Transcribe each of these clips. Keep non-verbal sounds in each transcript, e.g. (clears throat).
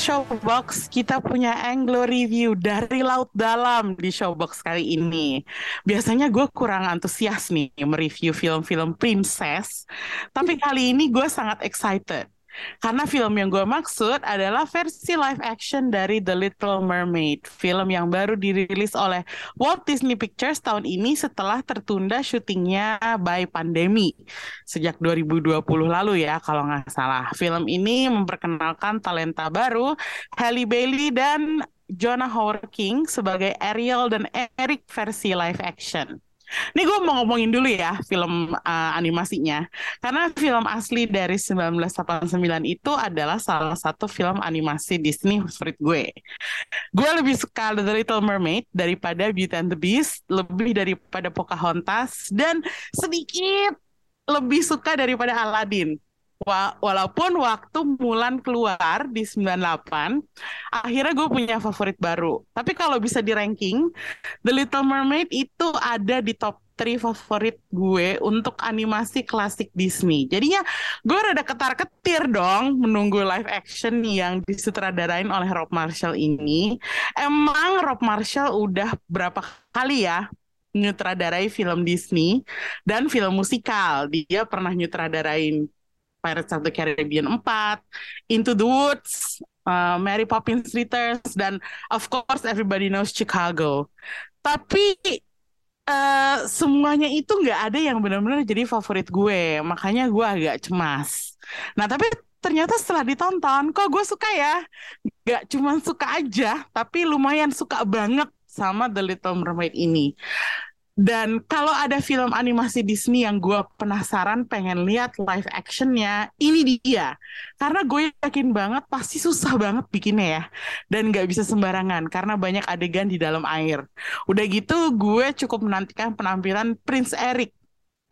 Showbox, kita punya Anglo Review dari Laut Dalam di Showbox kali ini. Biasanya gue kurang antusias nih mereview film-film princess, tapi kali ini gue sangat excited. Karena film yang gue maksud adalah versi live action dari The Little Mermaid, film yang baru dirilis oleh Walt Disney Pictures tahun ini setelah tertunda syutingnya by pandemi sejak 2020 lalu ya kalau nggak salah. Film ini memperkenalkan talenta baru Halle Bailey dan Jonah Howard King sebagai Ariel dan Eric versi live action. Ini gue mau ngomongin dulu ya film uh, animasinya. Karena film asli dari 1989 itu adalah salah satu film animasi Disney favorit gue. Gue lebih suka The Little Mermaid daripada Beauty and the Beast, lebih daripada Pocahontas, dan sedikit lebih suka daripada Aladdin. Wa walaupun waktu Mulan keluar di 98, akhirnya gue punya favorit baru. Tapi kalau bisa di ranking, The Little Mermaid itu ada di top 3 favorit gue untuk animasi klasik Disney. Jadinya gue rada ketar-ketir dong menunggu live action yang disutradarain oleh Rob Marshall ini. Emang Rob Marshall udah berapa kali ya nyutradarai film Disney dan film musikal. Dia pernah nyutradarain Pirates of the Caribbean 4, Into the Woods, uh, Mary Poppins Returns, dan of course everybody knows Chicago. Tapi uh, semuanya itu nggak ada yang benar-benar jadi favorit gue, makanya gue agak cemas. Nah tapi ternyata setelah ditonton, kok gue suka ya, nggak cuma suka aja, tapi lumayan suka banget sama The Little Mermaid ini. Dan kalau ada film animasi Disney yang gue penasaran pengen lihat live actionnya, ini dia. Karena gue yakin banget pasti susah banget bikinnya ya. Dan gak bisa sembarangan karena banyak adegan di dalam air. Udah gitu gue cukup menantikan penampilan Prince Eric.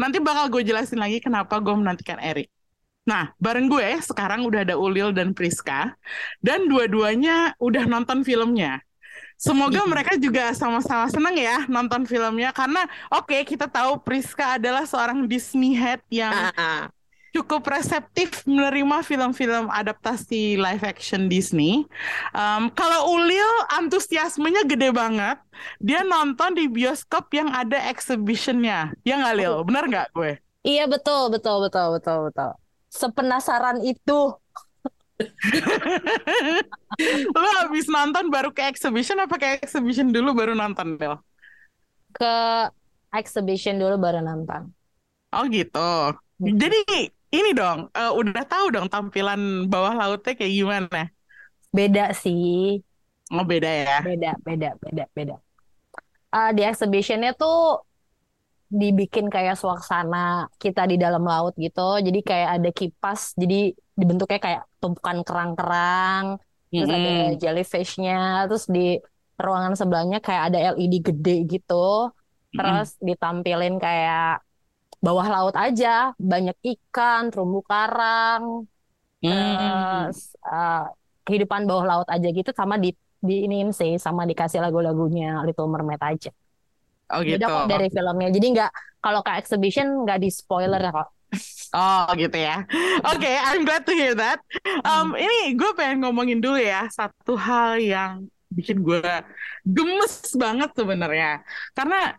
Nanti bakal gue jelasin lagi kenapa gue menantikan Eric. Nah, bareng gue sekarang udah ada Ulil dan Priska. Dan dua-duanya udah nonton filmnya. Semoga mereka juga sama-sama senang ya nonton filmnya karena oke okay, kita tahu Priska adalah seorang Disney head yang Ah, cukup reseptif menerima film-film adaptasi live action Disney. Um, kalau Ulil antusiasmenya gede banget. Dia nonton di bioskop yang ada exhibitionnya. Ya nggak Lil? Bener nggak gue? Iya betul betul betul betul betul. Sepenasaran itu. Lo habis nonton baru ke exhibition apa ke exhibition dulu baru nonton Lil? Ke exhibition dulu baru nonton. Oh gitu. Jadi ini dong, eh, udah tahu dong tampilan bawah lautnya kayak gimana? Beda sih. Oh beda ya. Beda beda beda beda. Ah, di exhibitionnya tuh dibikin kayak suasana kita di dalam laut gitu. Jadi kayak ada kipas. Jadi dibentuknya kayak tumpukan kerang-kerang. Terus ada Mm-mm. jellyfishnya. Terus di ruangan sebelahnya kayak ada LED gede gitu. Terus ditampilin kayak bawah laut aja, banyak ikan, terumbu karang, Hmm. terus eh, kehidupan bawah laut aja gitu sama di di iniin sih, sama dikasih lagu-lagunya Little Mermaid aja. Oh Beda gitu. kok dari filmnya. Jadi nggak kalau ke exhibition nggak di spoiler ya kok. Oh gitu ya. Oke, I'm glad to hear that. Um, ini gue pengen ngomongin dulu ya satu hal yang bikin gue gemes banget sebenarnya. Karena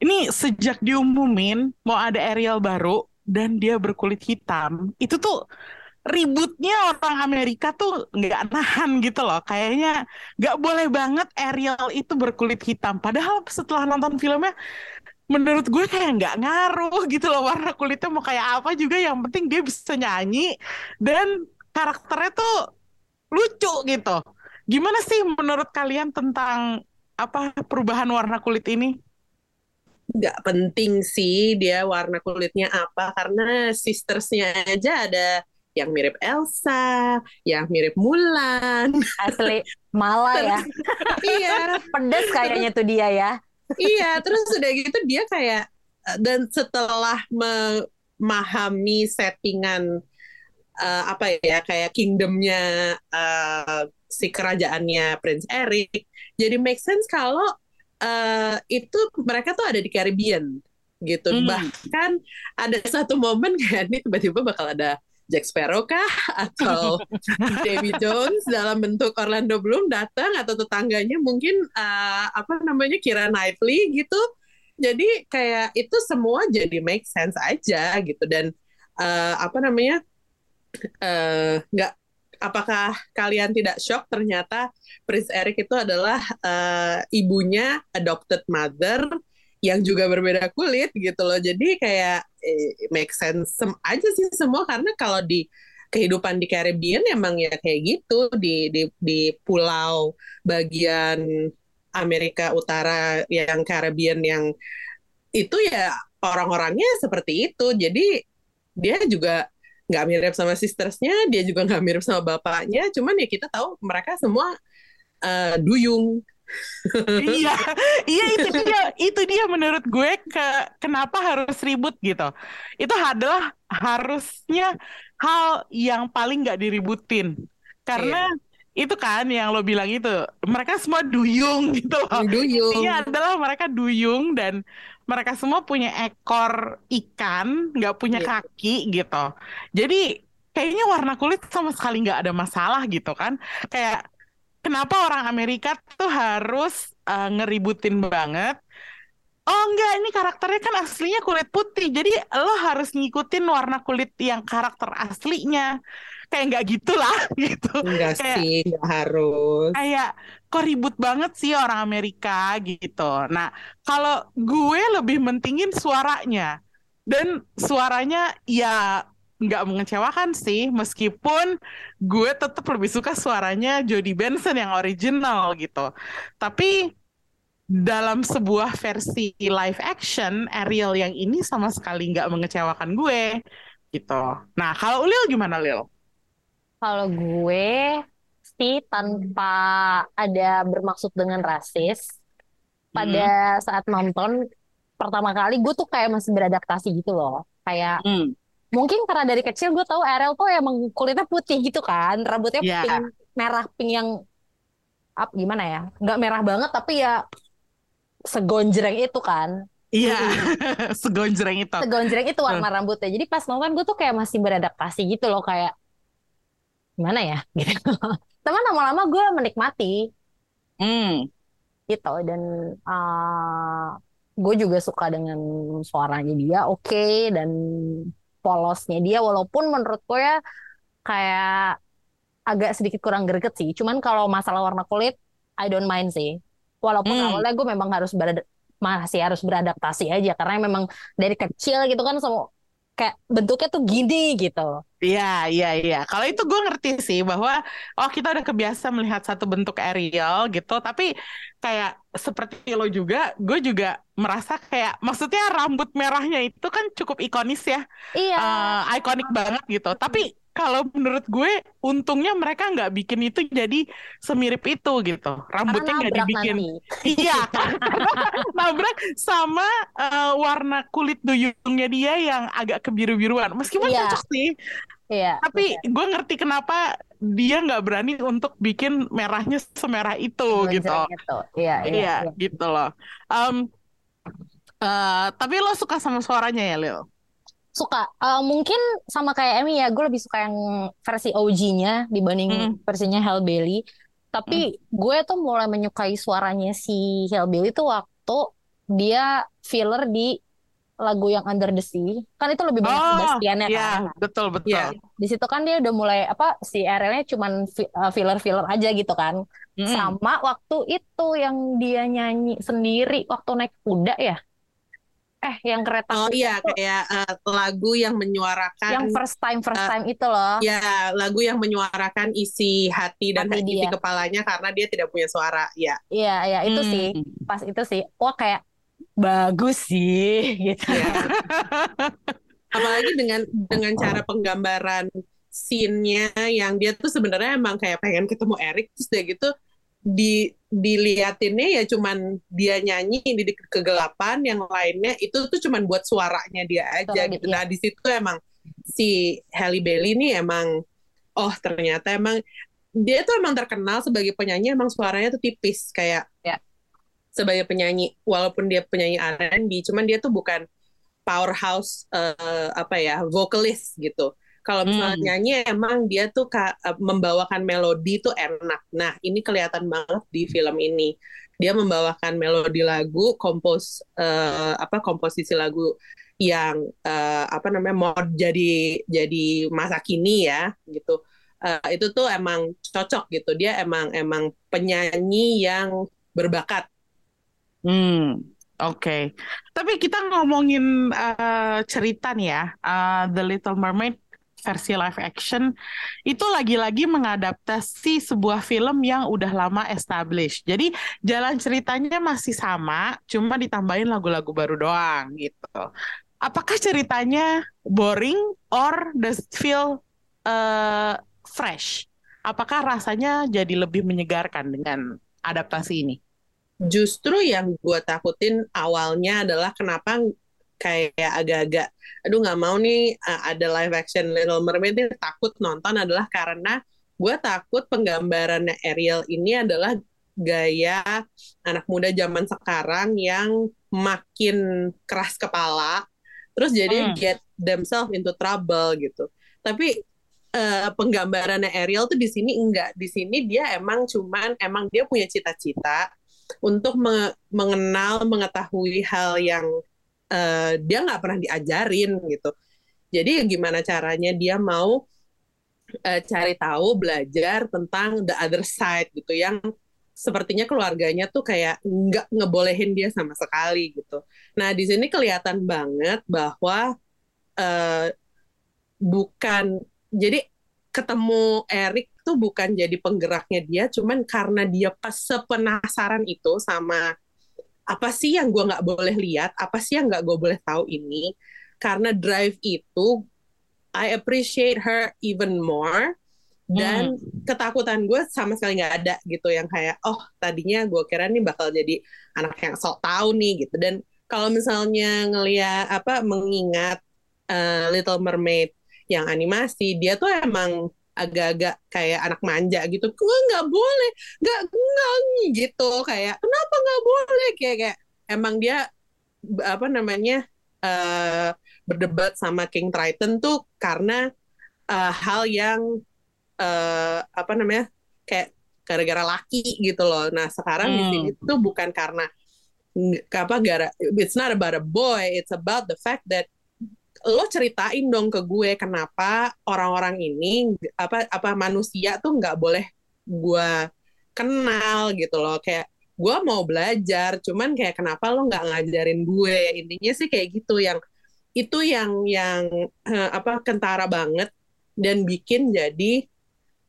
ini sejak diumumin mau ada Ariel baru dan dia berkulit hitam, itu tuh ributnya orang Amerika tuh nggak nahan gitu loh. Kayaknya nggak boleh banget Ariel itu berkulit hitam. Padahal setelah nonton filmnya menurut gue kayak nggak ngaruh gitu loh warna kulitnya mau kayak apa juga yang penting dia bisa nyanyi dan karakternya tuh lucu gitu. Gimana sih menurut kalian tentang apa perubahan warna kulit ini? nggak penting sih dia warna kulitnya apa karena sistersnya aja ada yang mirip Elsa, yang mirip Mulan. Asli malah ya. iya, (laughs) Pedes kayaknya tuh dia ya. iya. Terus udah gitu dia kayak dan setelah me- memahami settingan uh, apa ya kayak kingdomnya uh, si kerajaannya Prince Eric. Jadi make sense kalau uh, itu mereka tuh ada di Caribbean gitu. Hmm. Bahkan ada satu momen kayak ini tiba-tiba bakal ada Jack Sparrow kah atau (laughs) Davy Jones dalam bentuk Orlando Bloom datang atau tetangganya mungkin uh, apa namanya Kira Knightley gitu. Jadi kayak itu semua jadi make sense aja gitu dan uh, apa namanya nggak uh, apakah kalian tidak shock ternyata Prince Eric itu adalah uh, ibunya adopted mother yang juga berbeda kulit gitu loh. Jadi kayak eh, make sense aja sih semua karena kalau di kehidupan di Caribbean emang ya kayak gitu di di di pulau bagian Amerika Utara yang Caribbean yang itu ya orang-orangnya seperti itu. Jadi dia juga nggak mirip sama sistersnya, dia juga nggak mirip sama bapaknya. Cuman ya kita tahu mereka semua uh, duyung iya, iya itu dia, itu dia menurut gue ke kenapa harus ribut gitu. Itu adalah harusnya hal yang paling nggak diributin. Karena iya. itu kan yang lo bilang itu, mereka semua duyung (laughs) gitu loh. Duyung. Iya adalah mereka duyung dan mereka semua punya ekor ikan, nggak punya iya. kaki gitu. Jadi kayaknya warna kulit sama sekali nggak ada masalah gitu kan. Kayak kenapa orang Amerika tuh harus uh, ngeributin banget Oh enggak, ini karakternya kan aslinya kulit putih. Jadi lo harus ngikutin warna kulit yang karakter aslinya. Kayak enggak gitulah (laughs) gitu. Enggak kayak, sih, enggak harus. Kayak kok ribut banget sih orang Amerika gitu. Nah, kalau gue lebih mentingin suaranya. Dan suaranya ya nggak mengecewakan sih meskipun gue tetap lebih suka suaranya Jodie Benson yang original gitu tapi dalam sebuah versi live action Ariel yang ini sama sekali nggak mengecewakan gue gitu nah kalau Lil gimana Lil? Kalau gue sih tanpa ada bermaksud dengan rasis pada hmm. saat nonton pertama kali gue tuh kayak masih beradaptasi gitu loh kayak hmm mungkin karena dari kecil gue tahu Ariel tuh emang kulitnya putih gitu kan rambutnya yeah. pink merah pink yang up gimana ya nggak merah banget tapi ya segonjreng itu kan Iya, yeah. (laughs) segonjreng itu. Segonjreng itu warna rambutnya. Jadi pas nonton gue tuh kayak masih beradaptasi gitu loh, kayak gimana ya, (laughs) gitu. Teman lama-lama gue menikmati, hmm. gitu. Dan uh, gue juga suka dengan suaranya dia, oke. Okay, dan polosnya dia walaupun menurut gue ya kayak agak sedikit kurang greget sih. Cuman kalau masalah warna kulit I don't mind sih. Walaupun hmm. awalnya gue memang harus berada masih harus beradaptasi aja karena memang dari kecil gitu kan semua kayak bentuknya tuh gini gitu. Iya, iya, iya. Kalau itu gue ngerti sih bahwa oh kita udah kebiasa melihat satu bentuk Ariel gitu, tapi kayak seperti lo juga, gue juga merasa kayak maksudnya rambut merahnya itu kan cukup ikonis ya, iya, uh, ikonik banget gitu. Tapi kalau menurut gue untungnya mereka nggak bikin itu jadi semirip itu gitu rambutnya nggak dibikin iya (laughs) nabrak sama uh, warna kulit duyungnya dia yang agak kebiru-biruan meskipun iya. cocok sih Iya. Tapi gue ngerti kenapa dia nggak berani untuk bikin merahnya semerah itu gitu. gitu. Iya, iya, iya, iya, gitu loh. Um, uh, tapi lo suka sama suaranya ya, Lil? Suka uh, mungkin sama kayak Emmy ya gue lebih suka yang versi OG-nya dibanding mm. versinya Hellbilly tapi mm. gue tuh mulai menyukai suaranya si Hellbilly tuh waktu dia filler di lagu yang Under the Sea kan itu lebih banyak oh, Sebastiannya yeah, kan betul betul yeah. di situ kan dia udah mulai apa si RL-nya cuman eh, filler filler aja gitu kan mm. sama waktu itu yang dia nyanyi sendiri waktu naik kuda ya eh yang kereta oh iya kayak uh, lagu yang menyuarakan yang first time first uh, time itu loh ya lagu yang menyuarakan isi hati dan hati isi dia. kepalanya karena dia tidak punya suara ya iya iya itu hmm. sih pas itu sih wah kayak bagus sih (laughs) gitu ya. apalagi dengan dengan cara penggambaran scene-nya yang dia tuh sebenarnya emang kayak pengen ketemu Eric terus dia gitu di diliatinnya ya cuman dia nyanyi di kegelapan yang lainnya itu tuh cuman buat suaranya dia aja Suara gitu. dia. Nah di situ emang si Halle Bailey ini emang oh ternyata emang dia tuh emang terkenal sebagai penyanyi emang suaranya tuh tipis kayak Ya. sebagai penyanyi walaupun dia penyanyi R&B cuman dia tuh bukan powerhouse eh, apa ya vokalis gitu. Kalau misalnya Hmm. nyanyi emang dia tuh ka- eh, membawakan melodi tuh enak. Nah, ini kelihatan banget di film ini. Dia membawakan melodi lagu, kompos eh, apa komposisi lagu yang eh, apa namanya mod jadi jadi masa kini ya gitu. Eh, itu tuh emang cocok gitu. Dia emang emang penyanyi yang berbakat. Hmm, oke. Tapi kita ngomongin eh, cerita nih ya, eh, The Little Mermaid versi live action itu lagi-lagi mengadaptasi sebuah film yang udah lama established. Jadi jalan ceritanya masih sama, cuma ditambahin lagu-lagu baru doang gitu. Apakah ceritanya boring or does it feel eh, fresh? Apakah rasanya jadi lebih menyegarkan dengan adaptasi ini? Justru yang gue takutin awalnya adalah kenapa kayak agak-agak, aduh nggak mau nih uh, ada live action Little Mermaid ini takut nonton adalah karena gue takut penggambarannya Ariel ini adalah gaya anak muda zaman sekarang yang makin keras kepala, terus jadi Hmm. get themselves into trouble gitu. Tapi eh, penggambarannya Ariel tuh di sini enggak, di sini dia emang cuman emang dia punya cita-cita untuk me- mengenal, mengetahui hal yang eh, dia nggak pernah diajarin gitu. Jadi gimana caranya dia mau eh, cari tahu, belajar tentang the other side gitu, yang sepertinya keluarganya tuh kayak nggak ngebolehin dia sama sekali gitu. Nah di sini kelihatan banget bahwa eh, bukan jadi ketemu Eric tuh bukan jadi penggeraknya dia, cuman karena dia sepenasaran itu sama apa sih yang gue nggak boleh lihat, apa sih yang nggak gue boleh tahu ini, karena drive itu I appreciate her even more dan ketakutan gue sama sekali nggak ada gitu. Yang kayak oh tadinya gue kira nih bakal jadi anak yang sok tahu nih gitu. Dan kalau misalnya ngeliat apa mengingat uh, Little Mermaid yang animasi dia tuh emang agak-agak kayak anak manja gitu. Gue nggak boleh? Nggak nggak gitu. Kayak kenapa nggak boleh? Kayak kayak emang dia apa namanya eh, berdebat sama King Triton tuh karena eh, hal yang eh, apa namanya kayak gara-gara laki gitu loh. Nah sekarang di Hmm. sini tuh bukan karena apa gara it's not about a boy it's about the fact that lo ceritain dong ke gue kenapa orang-orang ini apa apa manusia tuh nggak boleh gue kenal gitu loh. Kayak gue mau belajar cuman kayak kenapa lo nggak ngajarin gue? Intinya sih kayak gitu yang itu yang yang eh, apa kentara banget dan bikin jadi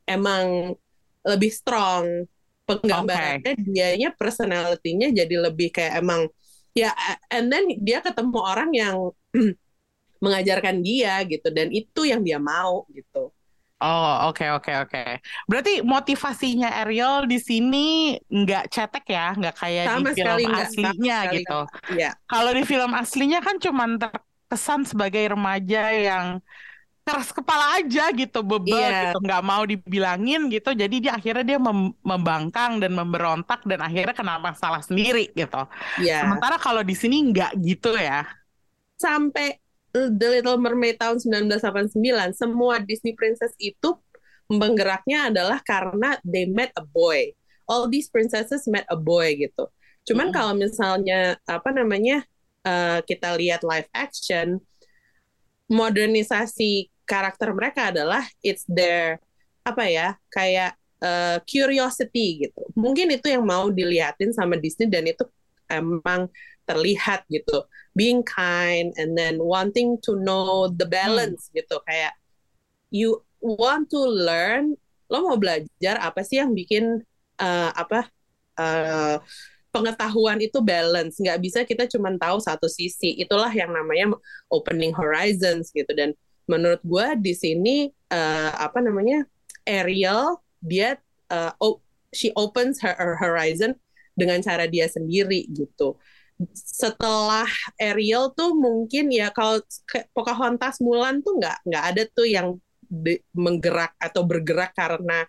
emang lebih strong. Penggambarannya dianya personality-nya jadi lebih kayak emang ya and then dia ketemu orang yang (clears throat) mengajarkan dia gitu dan itu yang dia mau gitu. Oh, oke oke oke. Berarti motivasinya Ariel di sini nggak cetek ya, nggak kayak Sama di film sekali nggak, sama aslinya sekali gitu. Iya. Kalau di film aslinya kan cuman terkesan sebagai remaja yang keras kepala aja gitu, bebel Iya. gitu, nggak mau dibilangin gitu. Jadi dia akhirnya dia mem- membangkang dan memberontak dan akhirnya kena masalah sendiri gitu. Iya. Sementara kalau di sini nggak gitu ya. Sampai The Little Mermaid tahun 1989 semua Disney princess itu penggeraknya adalah karena they met a boy. All these princesses met a boy gitu. Cuman Mm. kalau misalnya apa namanya eh, kita lihat live action modernisasi karakter mereka adalah it's their apa ya kayak eh, curiosity gitu. Mungkin itu yang mau dilihatin sama Disney dan itu emang terlihat gitu. Being kind and then wanting to know the balance gitu. Kayak you want to learn lo mau belajar apa sih yang bikin eh, apa eh, pengetahuan itu balance? Nggak bisa kita cuma tahu satu sisi. Itulah yang namanya opening horizons gitu. Dan menurut gue di sini eh, apa namanya Ariel dia eh, oh, she opens her, her horizon dengan cara dia sendiri gitu. Setelah Ariel tuh mungkin ya kalau Pocahontas Mulan tuh nggak nggak ada tuh yang de, menggerak atau bergerak karena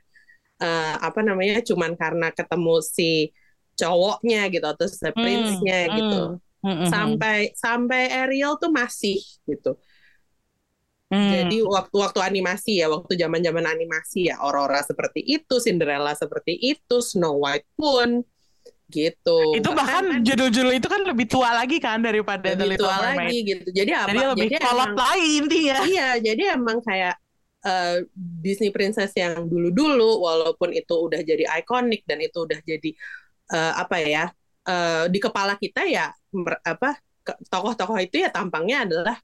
uh, apa namanya cuman karena ketemu si cowoknya gitu atau si prince-nya hmm, gitu. Hmm, hmm, sampai sampai Ariel tuh masih gitu. Hmm. Jadi waktu-waktu animasi ya, waktu zaman-zaman animasi ya, Aurora seperti itu, Cinderella seperti itu, Snow White pun gitu. Itu bahkan, bahkan judul-judul itu kan lebih tua lagi kan daripada lebih tua lagi gitu. Jadi apa? Jadi lebih jadi kolot lagi intinya. Iya, jadi emang kayak uh, Disney Princess yang dulu-dulu, walaupun itu udah jadi ikonik dan itu udah jadi uh, apa ya uh, di kepala kita ya apa tokoh-tokoh itu ya tampangnya adalah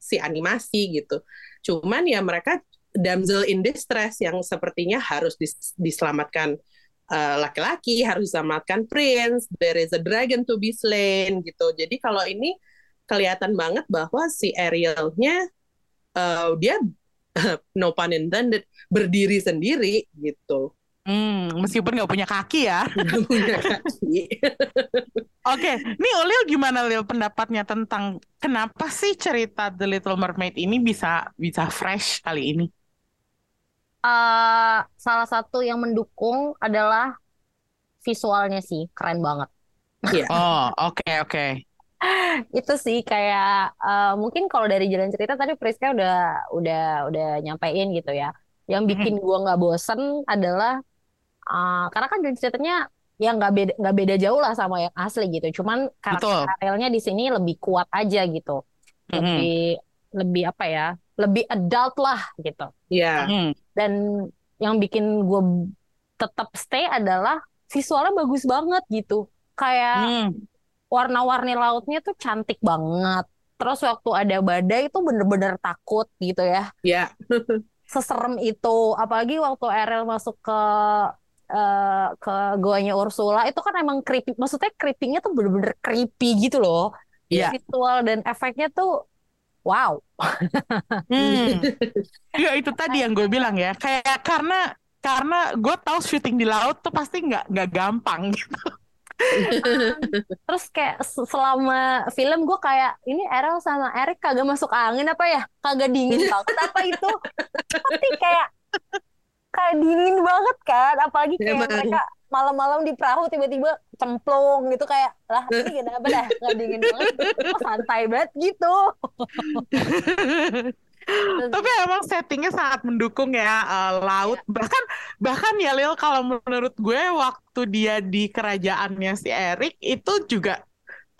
si animasi gitu. Cuman ya mereka damsel in distress yang sepertinya harus dis diselamatkan laki-laki, uh, harus diselamatkan prince, there is a dragon to be slain gitu. Jadi kalau ini kelihatan banget bahwa si Arielnya uh, dia (laughs) no pun intended berdiri sendiri gitu. Hmm, meskipun nggak punya kaki ya. (laughs) Nggak punya kaki. (laughs) Oke, nih Ulil gimana Lil pendapatnya tentang kenapa sih cerita The Little Mermaid ini bisa bisa fresh kali ini? Uh, salah satu yang mendukung adalah visualnya sih, keren banget. Yeah. (laughs) Oh, oke okay, oke. Okay. itu sih kayak uh, mungkin kalau dari jalan cerita tadi Priska udah udah udah nyampein gitu ya. Yang bikin gue nggak bosen adalah uh, karena kan ceritanya ya nggak beda nggak beda jauh lah sama yang asli gitu cuman karakternya di sini lebih kuat aja gitu lebih mm-hmm. Lebih apa ya lebih adult lah gitu ya yeah. mm-hmm. dan yang bikin gue tetap stay adalah visualnya bagus banget gitu kayak mm. warna-warni lautnya tuh cantik banget terus waktu ada badai itu bener-bener takut gitu ya ya yeah. (laughs) seserem itu apalagi waktu Ariel masuk ke uh, ke goanya Ursula itu kan emang creepy. Maksudnya creepingnya tuh bener-bener creepy gitu loh. Yeah. Visual dan efeknya tuh wow. hmm. (laughs) ya itu tadi yang gue bilang ya. Kayak karena karena gue tahu syuting di laut tuh pasti nggak nggak gampang gitu. (laughs) Terus kayak selama film gue kayak ini Errol sama Eric kagak masuk angin apa ya? Kagak dingin banget apa itu? Tapi kayak kayak dingin banget kan apalagi kayak Emang. mereka malam-malam di perahu tiba-tiba cemplung gitu kayak lah (laughs) ini kenapa dah? Nggak dingin banget. Oh, santai banget gitu. (laughs) Tapi emang settingnya sangat mendukung ya uh, laut. Ya. bahkan bahkan ya Lil kalau menurut gue waktu dia di kerajaannya si Erik itu juga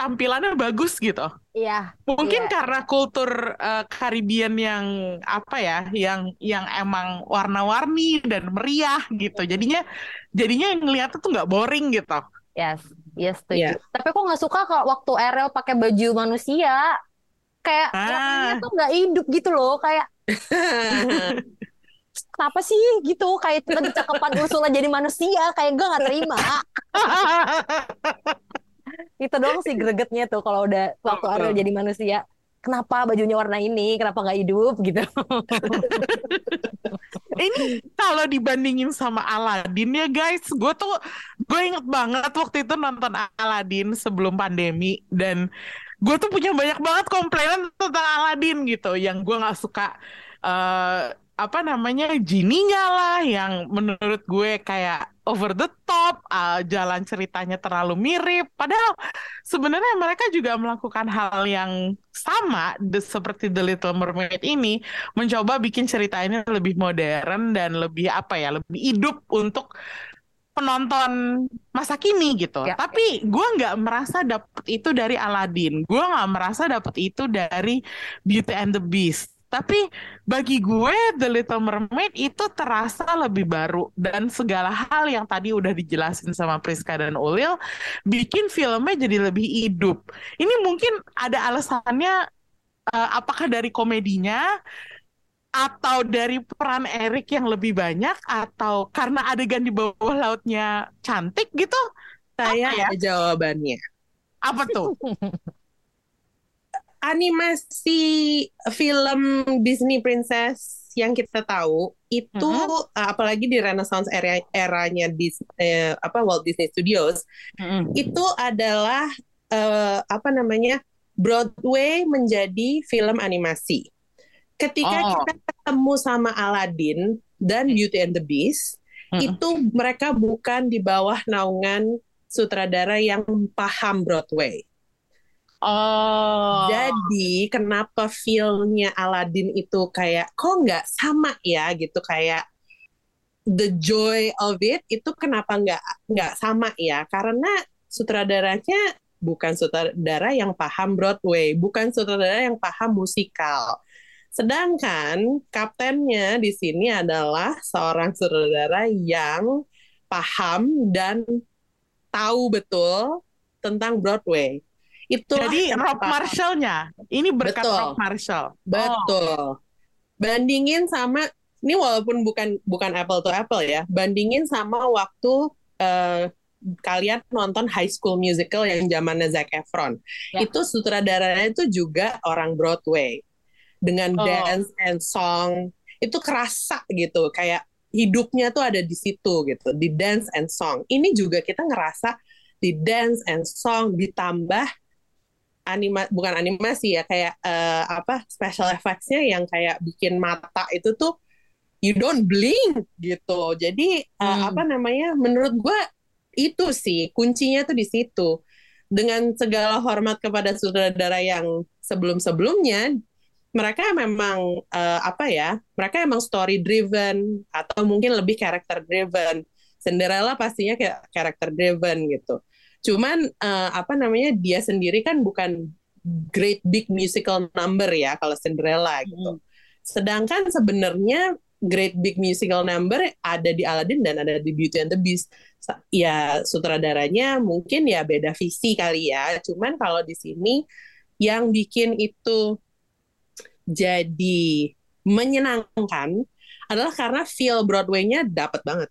tampilannya bagus gitu. Iya. Mungkin iya. karena kultur uh, Caribbean yang apa ya, yang yang emang warna-warni dan meriah gitu. Jadinya jadinya ngeliatnya tuh nggak boring gitu. Yes, yes tuh. Yeah. Tapi kok nggak suka kalau waktu Ariel pakai baju manusia, kayak ah. tuh nggak hidup gitu loh, kayak. (laughs) Kenapa sih gitu kayak lebih cakepan Ursula jadi manusia kayak gue nggak terima (laughs) itu doang sih gregetnya tuh kalau udah waktu Ariel jadi manusia. Kenapa bajunya warna ini, kenapa nggak hidup? Gitu. (laughs) ini kalau dibandingin sama Aladin ya guys, gue tuh gue inget banget waktu itu nonton Aladin sebelum pandemi. Dan gue tuh punya banyak banget komplainan tentang Aladin gitu, yang gue nggak suka uh, apa namanya jininya lah yang menurut gue kayak over the top, uh, jalan ceritanya terlalu mirip. Padahal sebenarnya mereka juga melakukan hal yang sama the, seperti The Little Mermaid ini, mencoba bikin cerita ini lebih modern dan lebih apa ya, lebih hidup untuk penonton masa kini gitu. Ya. Tapi gue nggak merasa dapet itu dari Aladdin. Gue nggak merasa dapet itu dari Beauty and the Beast tapi bagi gue The Little Mermaid itu terasa lebih baru dan segala hal yang tadi udah dijelasin sama Priska dan Ulil bikin filmnya jadi lebih hidup. Ini mungkin ada alasannya uh, apakah dari komedinya atau dari peran Eric yang lebih banyak atau karena adegan di bawah lautnya cantik gitu? Saya ya? jawabannya. Apa tuh? (laughs) animasi film Disney Princess yang kita tahu itu Mhm. uh, apalagi di Renaissance era eranya di eh, apa Walt Disney Studios Mm-mm. itu adalah eh, apa namanya Broadway menjadi film animasi. Ketika Oh. kita ketemu sama Aladdin dan Beauty and the Beast, Mm-mm. itu mereka bukan di bawah naungan sutradara yang paham Broadway. Oh. Jadi kenapa filmnya Aladdin itu kayak kok nggak sama ya gitu kayak the joy of it itu kenapa nggak nggak sama ya? Karena sutradaranya bukan sutradara yang paham Broadway, bukan sutradara yang paham musikal. Sedangkan kaptennya di sini adalah seorang sutradara yang paham dan tahu betul tentang Broadway. Itulah Jadi Rob Marshall-nya. Ini berkat Betul. Rob Marshall. Betul. Bandingin sama ini walaupun bukan bukan apple to apple ya, bandingin sama waktu eh, kalian nonton High School Musical yang zamannya Zac Efron. Ya. Itu sutradaranya itu juga orang Broadway dengan Oh. dance and song. Itu kerasa gitu, kayak hidupnya tuh ada di situ gitu, di dance and song. Ini juga kita ngerasa di dance and song ditambah anima bukan animasi ya kayak eh, apa special effects-nya yang kayak bikin mata itu tuh you don't blink gitu. Jadi Hmm. apa namanya? Menurut gua itu sih kuncinya tuh di situ. Dengan segala hormat kepada sutradara yang sebelum-sebelumnya mereka memang eh, apa ya? Mereka emang story driven atau mungkin lebih character driven. Cinderella pastinya kayak character driven gitu. Cuman eh, apa namanya dia sendiri kan bukan great big musical number ya kalau Cinderella gitu. Sedangkan sebenarnya great big musical number ada di Aladdin dan ada di Beauty and the Beast. Ya sutradaranya mungkin ya beda visi kali ya. Cuman kalau di sini yang bikin itu jadi menyenangkan adalah karena feel Broadway-nya dapat banget.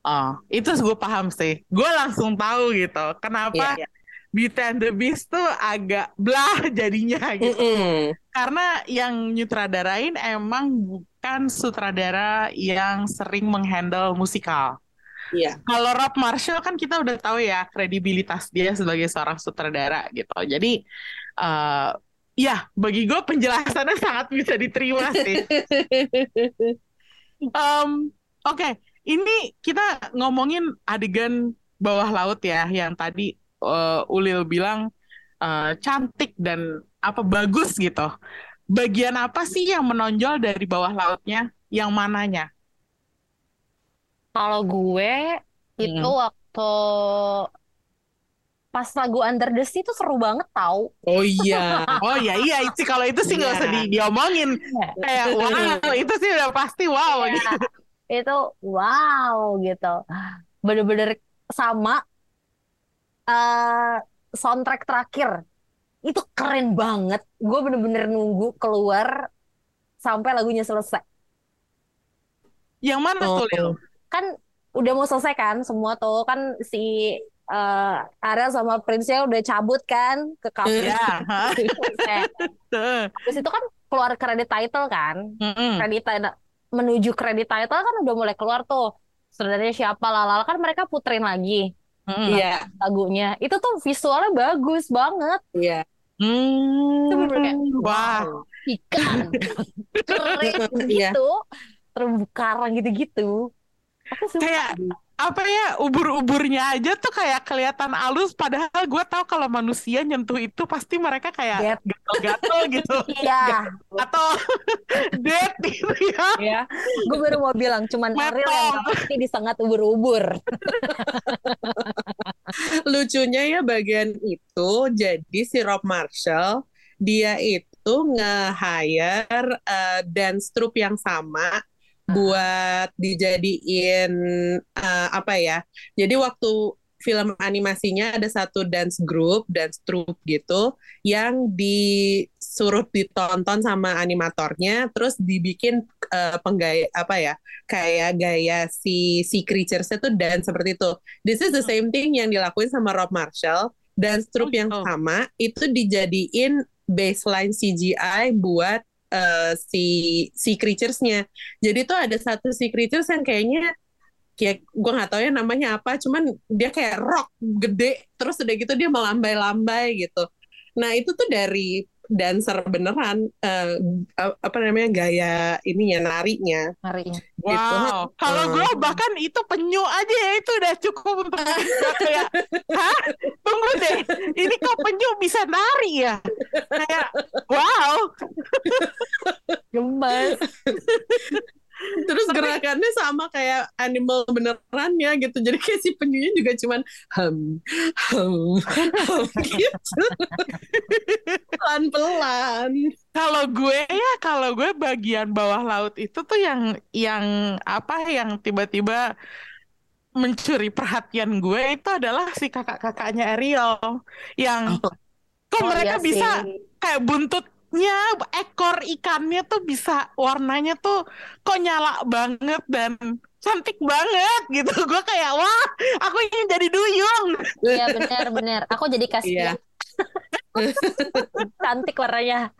Oh, itu gue paham sih. Gue langsung tahu gitu. Kenapa Iya, iya. Beauty and the Beast tuh agak blah (laughs) jadinya gitu. Mm-mm. Karena yang nyutradarain emang bukan sutradara yang sering menghandle musikal. Iya. Kalau Rob Marshall kan kita udah tahu ya kredibilitas dia sebagai seorang sutradara gitu. Jadi eh ya bagi gue penjelasannya (laughs) sangat bisa diterima sih. (laughs) Em, Oke, ini kita ngomongin adegan bawah laut ya, yang tadi eh, Ulil bilang eh, cantik dan apa bagus gitu. Bagian apa sih yang menonjol dari bawah lautnya? Yang mananya? Kalau gue itu Hmm. waktu pas lagu Under the Sea itu seru banget tau. Oh iya. (laughs) Oh iya iya itu kalau itu sih nggak usah Iya. di- diomongin kayak wow itu sih udah pasti wow Iya. (laughs) gitu. Itu wow gitu. Bener-bener sama eh soundtrack terakhir. Itu keren banget. Gue bener-bener nunggu keluar sampai lagunya selesai. Yang mana tuh Lil? Kan udah mau selesai kan semua tuh kan si eh Ariel sama Prince-nya udah cabut kan ke kafe. (laughs) Ya, hah? (laughs) Tuh. Terus itu kan keluar kredit title kan. Kredit title menuju kredit title kan udah mulai keluar tuh. Sebenarnya siapa lalala kan mereka puterin lagi Mm-mm. Iya. lagunya. Itu tuh visualnya bagus banget. Iya. Hmm. Itu kayak, Wah, Ikan (laughs) keren Iya. gitu. Terumbu karang gitu-gitu. Aku suka. kayak apa ya ubur-uburnya aja tuh kayak kelihatan halus padahal gue tahu kalau manusia nyentuh itu pasti mereka kayak gatel-gatel gitu (laughs) Iya, atau (laughs) dead gitu ya. ya. Gue baru mau bilang cuman Ariel yang ngerti disengat ubur-ubur. (laughs) Lucunya ya bagian itu jadi si Rob Marshall dia itu nge-hire eh, dance troupe yang sama buat dijadiin eh, apa ya. Jadi waktu film animasinya ada satu dance group, dance troupe gitu yang disuruh ditonton sama animatornya terus dibikin eh, penggaya apa ya? kayak gaya si si creatures itu dance seperti itu. This is the same thing yang dilakuin sama Rob Marshall. dance troupe yang Oh. sama itu dijadiin baseline CGI buat eh, si si creatures-nya. Jadi tuh ada satu si creatures yang kayaknya kayak gue nggak tahu ya namanya apa, cuman dia kayak rock gede, terus udah gitu dia melambai-lambai gitu. Nah itu tuh dari dancer beneran eh, apa namanya gaya ininya narinya. Harinya. Wow, kalau gue Hmm. bahkan itu penyu aja ya itu udah cukup untuk kayak, hah? Tunggu deh, ini kok penyu bisa nari ya? Kayak, wow, Gemes. Terus gerakannya sama kayak animal benerannya gitu. Jadi kayak si penyunya juga cuman hum, hum, hum (laughs) gitu. Pelan-pelan. kalau gue ya kalau gue bagian bawah laut itu tuh yang yang apa yang tiba-tiba mencuri perhatian gue itu adalah si kakak-kakaknya Ariel yang Oh. kok Oh, mereka iya bisa kayak buntutnya ekor ikannya tuh bisa warnanya tuh kok nyala banget dan cantik banget gitu (laughs) gue kayak wah aku ingin jadi duyung Iya benar-benar. Aku jadi Iya. kasihan. (laughs) Cantik warnanya.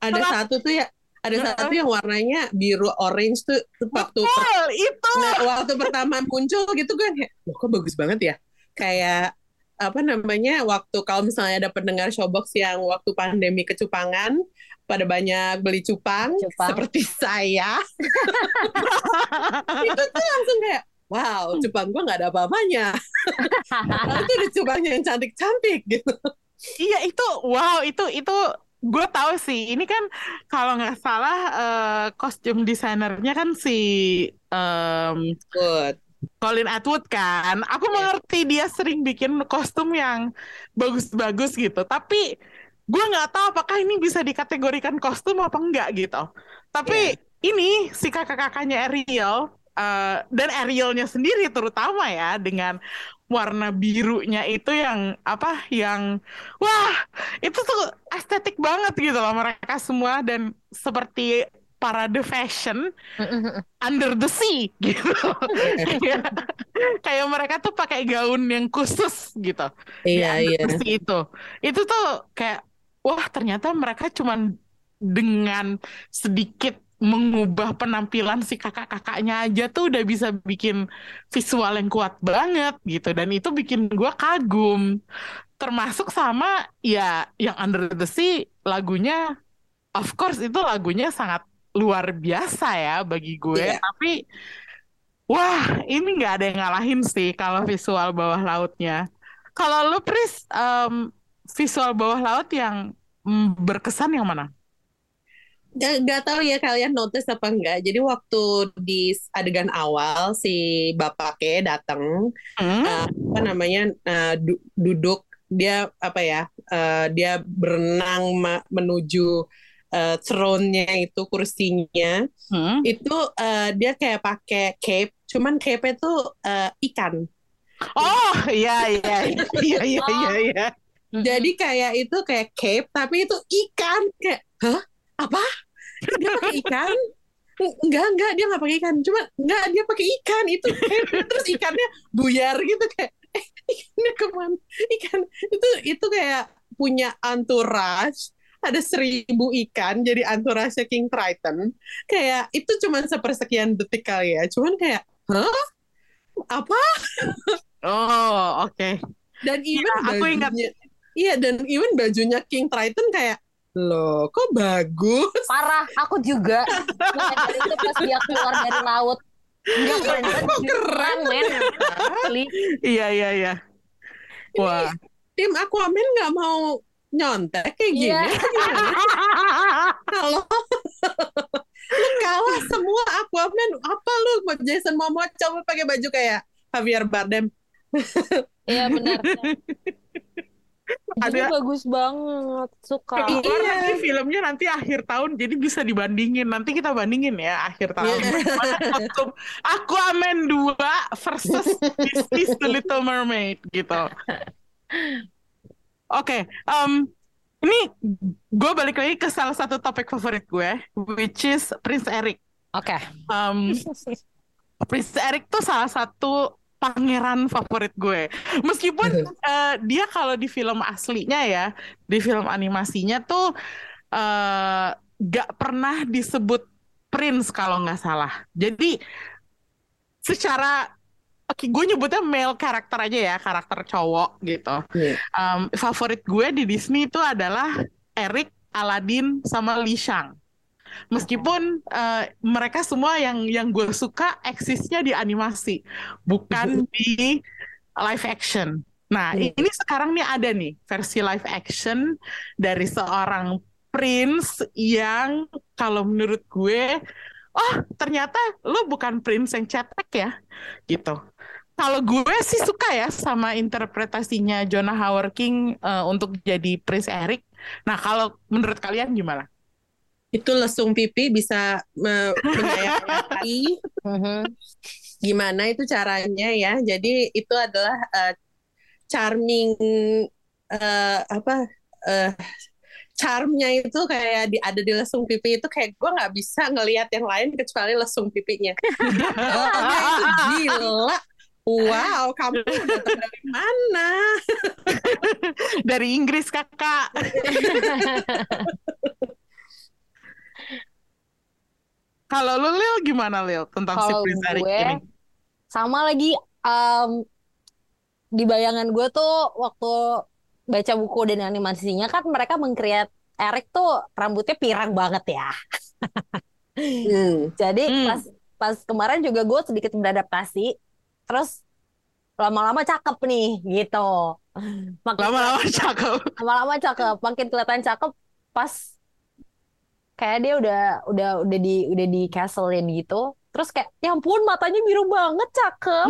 Ada satu tuh ya, ada satu yang warnanya biru orange tuh, tuh waktu per- betul itu nah, waktu pertama muncul gitu kan kayak, loh kok bagus banget ya. Kayak apa namanya waktu kalau misalnya ada pendengar showbox yang waktu pandemi kecupangan pada banyak beli cupang, Cupang. seperti (laughs) saya. Itu tuh langsung kayak wow cupang gua nggak ada apa-apanya. Itu ada cupangnya yang cantik-cantik gitu. Iya itu wow itu itu gue tahu sih. Ini kan kalau nggak salah eh, kostum desainernya kan si em, good Colin Atwood kan. Aku Iya. mengerti dia sering bikin kostum yang bagus-bagus gitu. Tapi gue nggak tahu apakah ini bisa dikategorikan kostum apa enggak gitu. Tapi ini si kakak-kakaknya Ariel eh, dan Arielnya sendiri terutama ya dengan warna birunya itu yang apa yang wah itu tuh estetik banget gitu loh mereka semua dan seperti parade fashion under the sea (laughs) gitu. Kayak (laughs) kayak mereka tuh pakai gaun yang khusus gitu. iya iya itu. Itu tuh kayak wah ternyata mereka cuman dengan sedikit mengubah penampilan si kakak-kakaknya aja tuh udah bisa bikin visual yang kuat banget gitu dan itu bikin gua kagum termasuk sama ya yang Under the Sea lagunya of course itu lagunya sangat luar biasa ya bagi gue Iya. tapi wah ini nggak ada yang ngalahin sih kalau visual bawah lautnya kalau lu Pris em, visual bawah laut yang mm, berkesan yang mana? Gak, gak tahu ya kalian notice apa enggak. Jadi waktu di adegan awal si bapaknya datang, Hmm? eh, apa namanya eh, du- duduk dia apa ya? eh, dia berenang menuju eh, throne-nya itu kursinya. Hmm? Itu eh, dia kayak pakai cape, cuman cape itu eh, ikan. Oh iya iya iya iya (laughs) iya iya. Jadi kayak itu kayak cape tapi itu ikan kayak hah apa? Dia pakai ikan? (laughs) Eng- Enggak enggak dia nggak pakai ikan. Cuma enggak dia pakai ikan itu terus ikannya buyar gitu kayak eh ikannya ke mana? Ikan itu itu kayak punya entourage ada seribu ikan jadi entourage King Triton kayak itu cuma sepersekian detik kali ya cuman kayak hah apa (laughs) Oh oke. dan even aku ingat. iya dan even bajunya King Triton kayak loh kok bagus Parah, aku juga. Itu pas (laughs) dia keluar dari laut. Enggak keren banget. Keren, men. Iya iya iya. Wah. tim Aquaman nggak mau nyontek kayak gini Iya. (laughs) kalau (laughs) lu kalah semua Aquaman apa lu mau Jason Momoa coba pakai baju kayak Javier Bardem Iya benar. (laughs) Jadi Ada- bagus banget. Suka. Keluar Iya. nanti filmnya nanti akhir tahun jadi bisa dibandingin. Nanti kita bandingin ya akhir tahun. Iya. Bagaimana kostum Aquaman 2 versus Disney's The Little Mermaid gitu. Oke, em, ini gue balik lagi ke salah satu topik favorit gue, which is Prince Eric. Oke. Em, Prince Eric tuh salah satu pangeran favorit gue. Meskipun uh, dia kalau di film aslinya ya, di film animasinya tuh uh, gak pernah disebut prince kalau nggak salah. Jadi secara Oke, gue nyebutnya male karakter aja ya, karakter cowok gitu. Iya. Um, favorit gue di Disney itu adalah Eric, Aladdin, sama Li Shang. Meskipun uh, mereka semua yang yang gue suka eksisnya di animasi, bukan di live action. Nah, Iya. ini sekarang nih ada nih versi live action dari seorang prince yang kalau menurut gue, oh ternyata lu bukan prince yang cetek ya, gitu. Kalau gue sih suka ya sama interpretasinya Jonah Howard King eh, untuk jadi Prince Eric. Nah, kalau menurut kalian gimana? Itu lesung pipi bisa me- menyayat-nyayati (laughs) Mhm. gimana itu caranya ya. Jadi itu adalah eh, charming eh, apa eh, charmnya itu kayak di, ada di lesung pipi itu kayak gue nggak bisa ngelihat yang lain kecuali lesung pipinya. (laughs) Pokoknya itu gila. Wow, (laughs) kamu datang dari mana? (laughs) Dari Inggris kakak. (laughs) Kalau lu Lil gimana Lil tentang si Prince Eric gue, ini? sama lagi em, di bayangan gue tuh waktu baca buku dan animasinya kan mereka mengcreate Eric tuh rambutnya pirang banget ya. Hmm. Jadi Hmm. pas pas kemarin juga gue sedikit beradaptasi, terus lama-lama cakep nih gitu. Makin Lama-lama cakep. lama-lama cakep, makin kelihatan cakep pas kayak dia udah udah udah di udah di castlein gitu. Terus kayak ya ampun matanya biru banget cakep.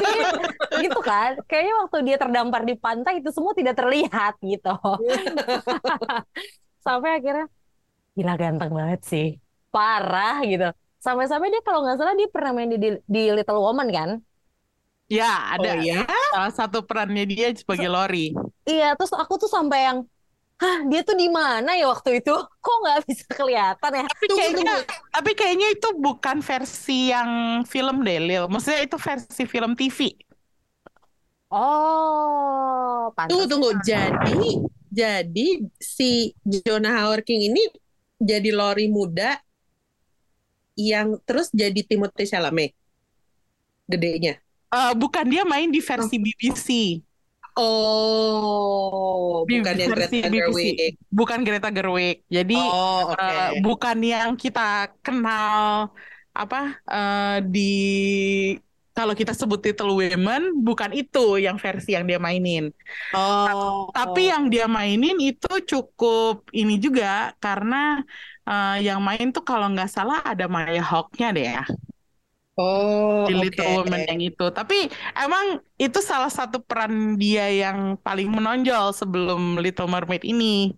(laughs) gitu kan. Kayaknya waktu dia terdampar di pantai itu semua tidak terlihat gitu. (laughs) Sampai akhirnya gila ganteng banget sih. Parah gitu. Sampai-sampai dia kalau nggak salah dia pernah main di, di, di Little Woman kan? Ya, ada Oh ya? salah satu perannya dia sebagai Lori. Iya, terus aku tuh sampai yang, hah dia tuh di mana ya waktu itu? (laughs) Kok nggak bisa kelihatan ya? Tapi kayaknya, tapi kayaknya itu bukan versi yang film deh, Lil. Maksudnya itu versi film TV. Oh, Tunggu, pantas. tunggu. Jadi, jadi si Jonah Howard King ini jadi Lori muda yang terus jadi Timothée Chalamet. Gedenya. Eh, bukan dia main di versi BBC, Oh, di bukan yang versi Greta BBC. Gerwig. bukan Greta Gerwig. Jadi Oh, eh, bukan yang kita kenal apa eh, di kalau kita sebut Little Women, bukan itu yang versi yang dia mainin. Oh, Tapi yang dia mainin itu cukup ini juga karena eh, yang main tuh kalau nggak salah ada Maya Hawke-nya deh ya oh, di. Little Women yang itu. Tapi emang itu salah satu peran dia yang paling menonjol sebelum Little Mermaid ini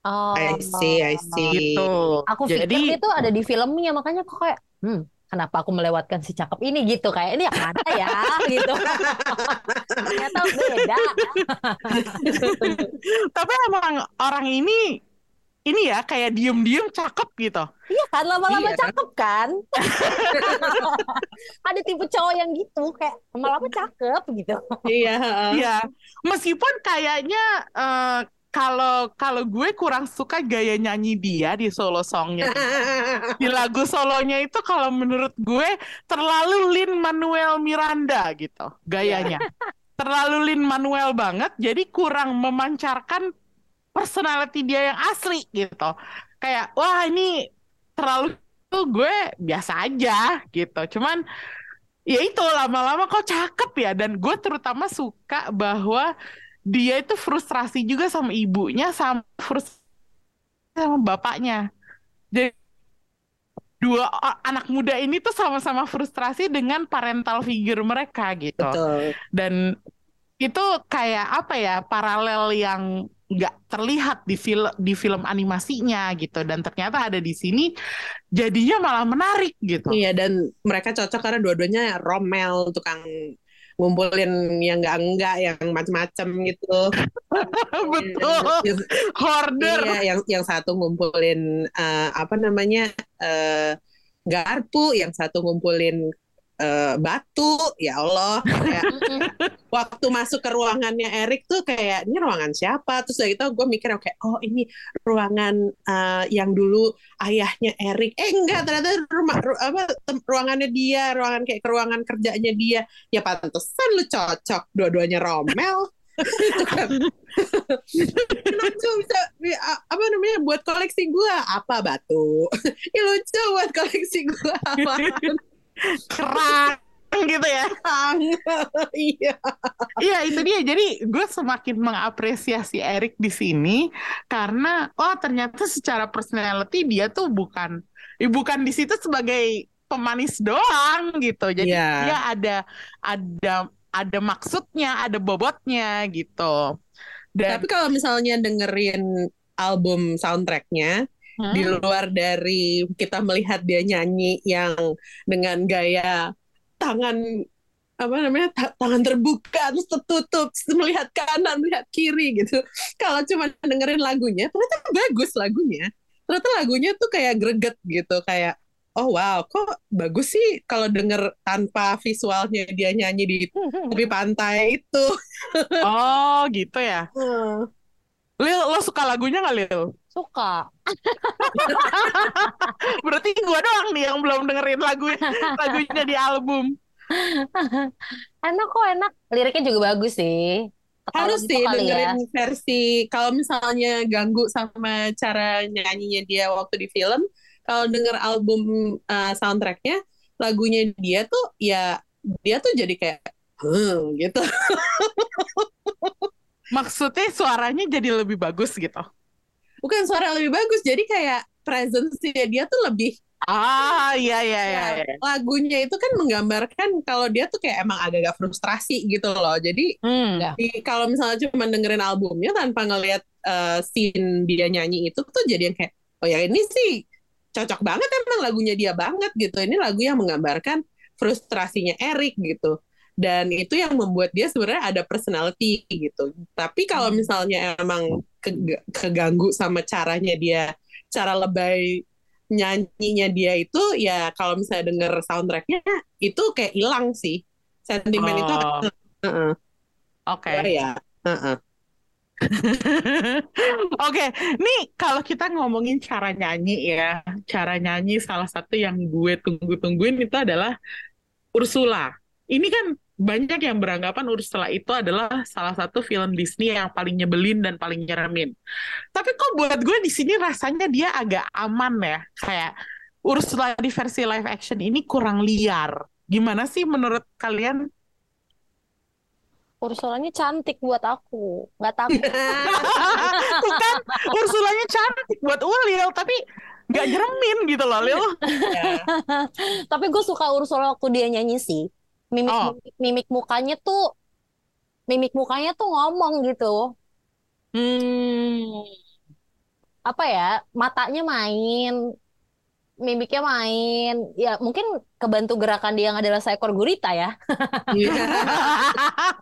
Oh, I see, I see. gitu. aku pikir Jadi itu ada di filmnya, makanya kok kayak, hmm, kenapa aku melewatkan si cakep ini gitu? Kayak ini yang mana ya? (laughs) gitu. Ternyata beda. (laughs) tapi emang orang ini ini ya kayak diem-diem cakep gitu. Iya kan, lama-lama Iya. cakep kan? (laughs) Ada tipe cowok yang gitu, kayak lama-lama cakep gitu. Iya, (laughs) heeh. Iya, meskipun kayaknya eh, kalau kalau gue kurang suka gaya nyanyi dia di solo songnya. (laughs) Di lagu solonya itu kalau menurut gue terlalu Lin Manuel Miranda gitu gayanya. Terlalu Lin Manuel banget, jadi kurang memancarkan personality dia yang asli gitu. Kayak wah ini terlalu tuh gue biasa aja gitu. Cuman ya itu lama-lama kok cakep ya dan gue terutama suka bahwa dia itu frustrasi juga sama ibunya sama frustrasi sama bapaknya jadi dua anak muda ini tuh sama-sama frustrasi dengan parental figure mereka gitu Betul. dan itu kayak apa ya paralel yang nggak terlihat di film di film animasinya gitu. Dan ternyata ada di sini jadinya malah menarik gitu. Iya, dan mereka cocok karena dua-duanya romel, tukang ngumpulin yang enggak-enggak, yang macem-macem gitu. (laughs) betul. Yang- hoarder. Iya, yang yang satu ngumpulin eh, apa namanya eh, garpu, yang satu ngumpulin eh, batu ya Allah kayak (laughs) waktu masuk ke ruangannya Erik tuh kayak ini ruangan siapa? Terus dari itu gue mikir oke oh ini ruangan eh, yang dulu ayahnya Erik eh enggak ternyata rumah ru- apa ruangannya dia ruangan kayak ruangan kerjanya dia. Ya pantesan lu cocok dua-duanya Romel. (laughs) Itu kan. lucu bisa bi- a- apa namanya buat koleksi gua? Apa batu? Ih, (laughs) lucu buat koleksi gua. apa Keren gitu ya. (laughs) iya Iya itu dia. Jadi gue semakin mengapresiasi Eric di sini karena oh ternyata secara personality dia tuh bukan, eh, bukan di situ sebagai pemanis doang gitu. Jadi Iya. dia ada ada ada maksudnya, ada bobotnya gitu. Dan Tapi kalau misalnya dengerin album soundtracknya, Hmm? di luar dari kita melihat dia nyanyi yang dengan gaya tangan apa namanya ta- tangan terbuka terus tertutup terus melihat kanan melihat kiri gitu. Kalau cuma dengerin lagunya, ternyata bagus lagunya. Ternyata lagunya tuh kayak greget gitu, kayak oh wow, kok bagus sih kalau denger tanpa visualnya dia nyanyi di tepi pantai itu. oh gitu ya. (laughs) Lil, lo suka lagunya nggak Lil? Suka. (laughs) Berarti gue doang nih yang belum dengerin lagu lagunya di album. (laughs) Enak kok enak. Liriknya juga bagus sih. Harus gitu sih ya. dengerin versi kalau misalnya ganggu sama cara nyanyinya dia waktu di film, kalau denger album uh, soundtracknya, lagunya dia tuh ya dia tuh jadi kayak hmm gitu. (laughs) Maksudnya suaranya jadi lebih bagus gitu. Bukan suara lebih bagus, jadi kayak presence-nya dia tuh lebih Ah iya iya iya. ya, iya. lagunya itu kan menggambarkan kalau dia tuh kayak emang agak-agak frustrasi gitu loh. Jadi Hmm. Ya. di- kalau misalnya cuma dengerin albumnya tanpa ngelihat uh, scene dia nyanyi itu tuh jadi yang kayak oh ya ini sih cocok banget emang lagunya dia banget gitu ini lagu yang menggambarkan frustrasinya Eric gitu dan itu yang membuat dia sebenarnya ada personality gitu tapi kalau misalnya emang ke- keganggu sama caranya dia cara lebay nyanyinya dia itu ya kalau misalnya denger soundtracknya itu kayak hilang sih sentimen itu Oh. akan Heeh. Oke. ya Heeh. (laughs) Oke, nih kalau kita ngomongin cara nyanyi ya, cara nyanyi salah satu yang gue tunggu-tungguin itu adalah Ursula. Ini kan banyak yang beranggapan Ursula itu adalah salah satu film Disney yang paling nyebelin dan paling nyeremin. Tapi kok buat gue di sini rasanya dia agak aman ya, kayak Ursula di versi live action ini kurang liar. Gimana sih menurut kalian? Ursulanya cantik buat aku. Nggak takut. (laughs) Tuh kan Ursulanya cantik buat Ulil, tapi nggak nyeremin gitu loh, Lil. Ya. (laughs) Tapi gue suka Ursula waktu dia nyanyi sih. Mimik, Oh. mimik, mimik mukanya tuh mimik mukanya tuh ngomong gitu. Hmm. Apa ya? Matanya main, mimiknya main. Ya mungkin kebantu gerakan dia yang adalah seekor gurita ya. (laughs)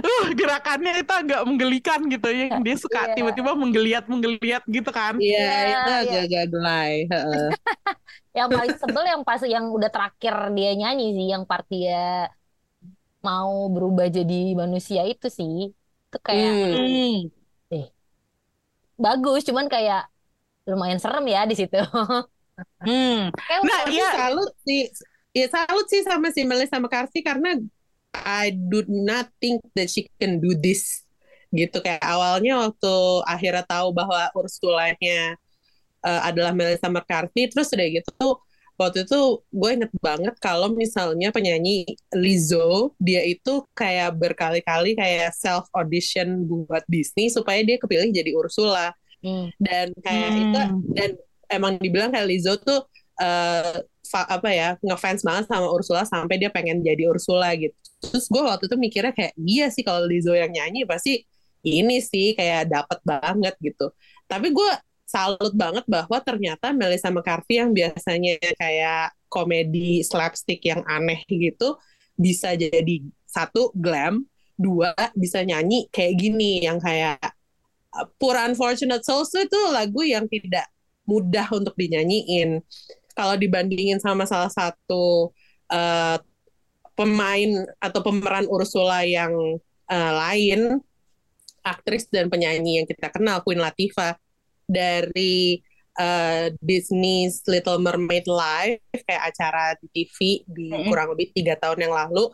Uh, gerakannya itu agak menggelikan gitu ya. Dia suka Iya. tiba-tiba menggeliat-menggeliat gitu kan. Iya, Iya, itu iya. agak-agak gelai. Heeh. (laughs) Yang paling sebel yang pas yang udah terakhir dia nyanyi sih, yang part dia mau berubah jadi manusia itu sih. Itu kayak Hmm. Hmm. bagus, cuman kayak lumayan serem ya di situ. (laughs) Hmm. Nah, iya. salut sih, ya salut sih sama si Melissa McCarthy karena I do not think that she can do this gitu kayak awalnya waktu akhirnya tahu bahwa Ursulanya eh, adalah Melissa McCarthy terus udah gitu waktu itu gue inget banget kalau misalnya penyanyi Lizzo dia itu kayak berkali-kali kayak self audition buat Disney supaya dia kepilih jadi Ursula Hmm. dan kayak Hmm. itu dan emang dibilang kayak Lizzo tuh fa- apa ya ngefans banget sama Ursula sampai dia pengen jadi Ursula gitu. Terus gue waktu itu mikirnya kayak iya sih kalau Lizzo yang nyanyi pasti ini sih kayak dapet banget gitu. Tapi gue salut banget bahwa ternyata Melissa McCarthy yang biasanya kayak komedi slapstick yang aneh gitu bisa jadi satu glam, dua bisa nyanyi kayak gini yang kayak uh, Poor Unfortunate Souls itu lagu yang tidak mudah untuk dinyanyiin. Kalau dibandingin sama salah satu uh, pemain atau pemeran Ursula yang uh, lain, aktris dan penyanyi yang kita kenal, Queen Latifah dari uh, Disney's Little Mermaid Live, kayak acara di TV di mm -hmm. kurang lebih tiga tahun yang lalu.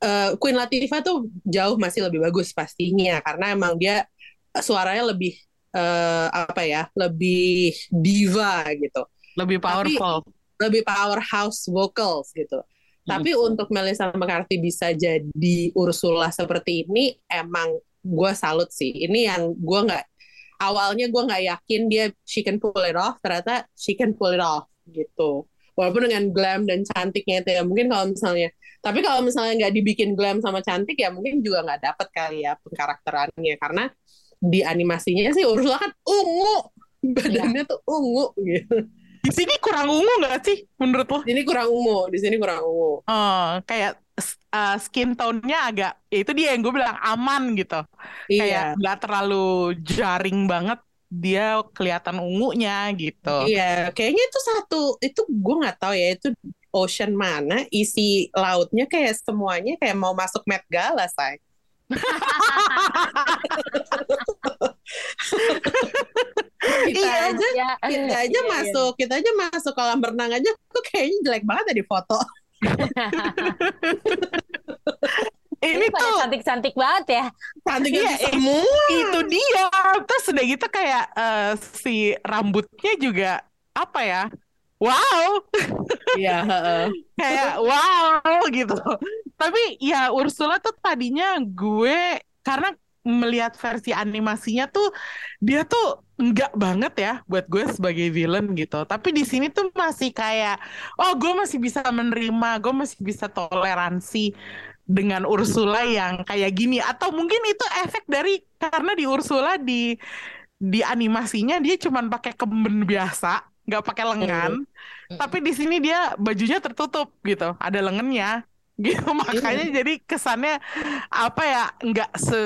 Uh, Queen Latifah tuh jauh masih lebih bagus pastinya karena emang dia suaranya lebih uh, apa ya, lebih diva gitu. Lebih powerful. Tapi, lebih powerhouse vocals gitu. Tapi hmm. untuk Melissa McCarthy bisa jadi Ursula seperti ini emang gue salut sih. Ini yang gue nggak awalnya gue nggak yakin dia she can pull it off. Ternyata she can pull it off gitu. Walaupun dengan glam dan cantiknya itu ya mungkin kalau misalnya tapi kalau misalnya nggak dibikin glam sama cantik ya mungkin juga nggak dapet kali ya pengkarakterannya karena di animasinya sih Ursula kan ungu badannya ya. tuh ungu gitu di sini kurang ungu nggak sih menurut lo? Di sini kurang ungu, di sini kurang ungu. Oh, kayak uh, skin tone-nya agak, ya itu dia yang gue bilang aman gitu. Iya. Kayak nggak terlalu jaring banget, dia kelihatan ungunya gitu. Iya, kayaknya itu satu, itu gue nggak tahu ya itu ocean mana, isi lautnya kayak semuanya kayak mau masuk Met Gala, say kita iya, aja ya. kita aja iya, masuk iya. kita aja masuk kolam renang aja kok kayaknya jelek banget ya di foto. (laughs) Ini, tuh cantik-cantik banget ya. Cantik iya, semua. Itu dia. Terus udah gitu kayak uh, si rambutnya juga apa ya wow Iya, kayak wow gitu. Tapi ya Ursula tuh tadinya gue karena melihat versi animasinya tuh dia tuh enggak banget ya buat gue sebagai villain gitu. Tapi di sini tuh masih kayak oh gue masih bisa menerima, gue masih bisa toleransi dengan Ursula yang kayak gini atau mungkin itu efek dari karena di Ursula di di animasinya dia cuman pakai kemben biasa, nggak pakai lengan. Hmm. Tapi di sini dia bajunya tertutup gitu, ada lengannya (laughs) gitu makanya yeah. jadi kesannya apa ya nggak se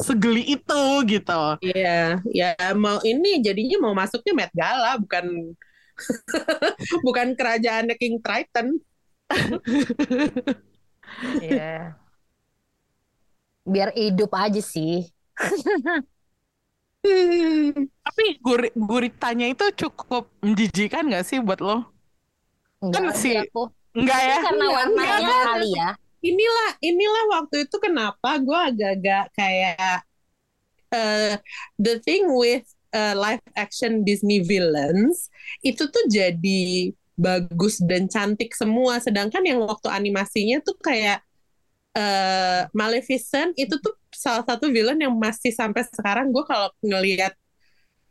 segeli itu gitu. Iya, ya mau ini jadinya mau masuknya Met Gala bukan (laughs) bukan kerajaan King Triton. Iya. Biar hidup aja sih. (laughs) Tapi guri guritanya itu cukup menjijikan gak sih buat lo? Enggak kan sih. Aku. Enggak ya? Karena warnanya kali ya inilah inilah waktu itu kenapa gue agak-agak kayak uh, the thing with uh, live action Disney villains itu tuh jadi bagus dan cantik semua sedangkan yang waktu animasinya tuh kayak uh, Maleficent itu tuh salah satu villain yang masih sampai sekarang gue kalau ngelihat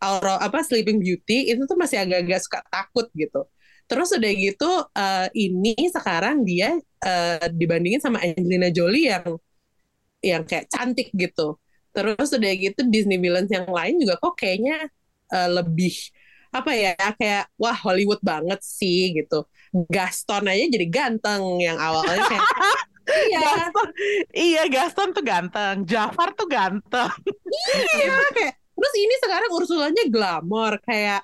Aurora apa Sleeping Beauty itu tuh masih agak-agak suka takut gitu Terus udah gitu uh, ini sekarang dia uh, dibandingin sama Angelina Jolie yang yang kayak cantik gitu. Terus udah gitu Disney villains yang lain juga kok kayaknya uh, lebih apa ya kayak wah Hollywood banget sih gitu. Gaston aja jadi ganteng yang awalnya kayak (laughs) Iya. Gaston, iya Gaston tuh ganteng, Jafar tuh ganteng. iya kayak terus ini sekarang Ursulanya glamor kayak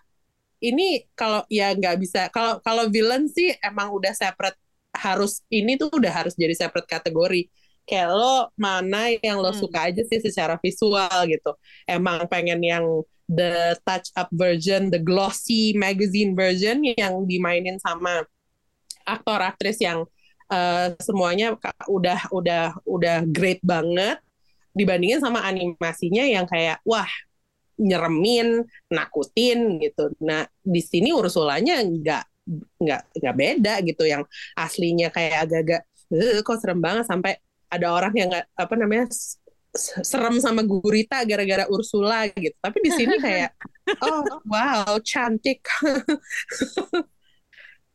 ini kalau ya nggak bisa kalau kalau villain sih emang udah separate harus ini tuh udah harus jadi separate kategori kayak lo mana yang lo hmm. suka aja sih secara visual gitu emang pengen yang the touch up version the glossy magazine version yang dimainin sama aktor aktris yang uh, semuanya udah udah udah great banget dibandingin sama animasinya yang kayak wah nyeremin, nakutin gitu. Nah di sini Ursulanya nggak nggak nggak beda gitu yang aslinya kayak agak-agak eh, kok serem banget sampai ada orang yang nggak apa namanya serem sama gurita gara-gara Ursula gitu. Tapi di sini (laughs) kayak oh wow cantik. (laughs)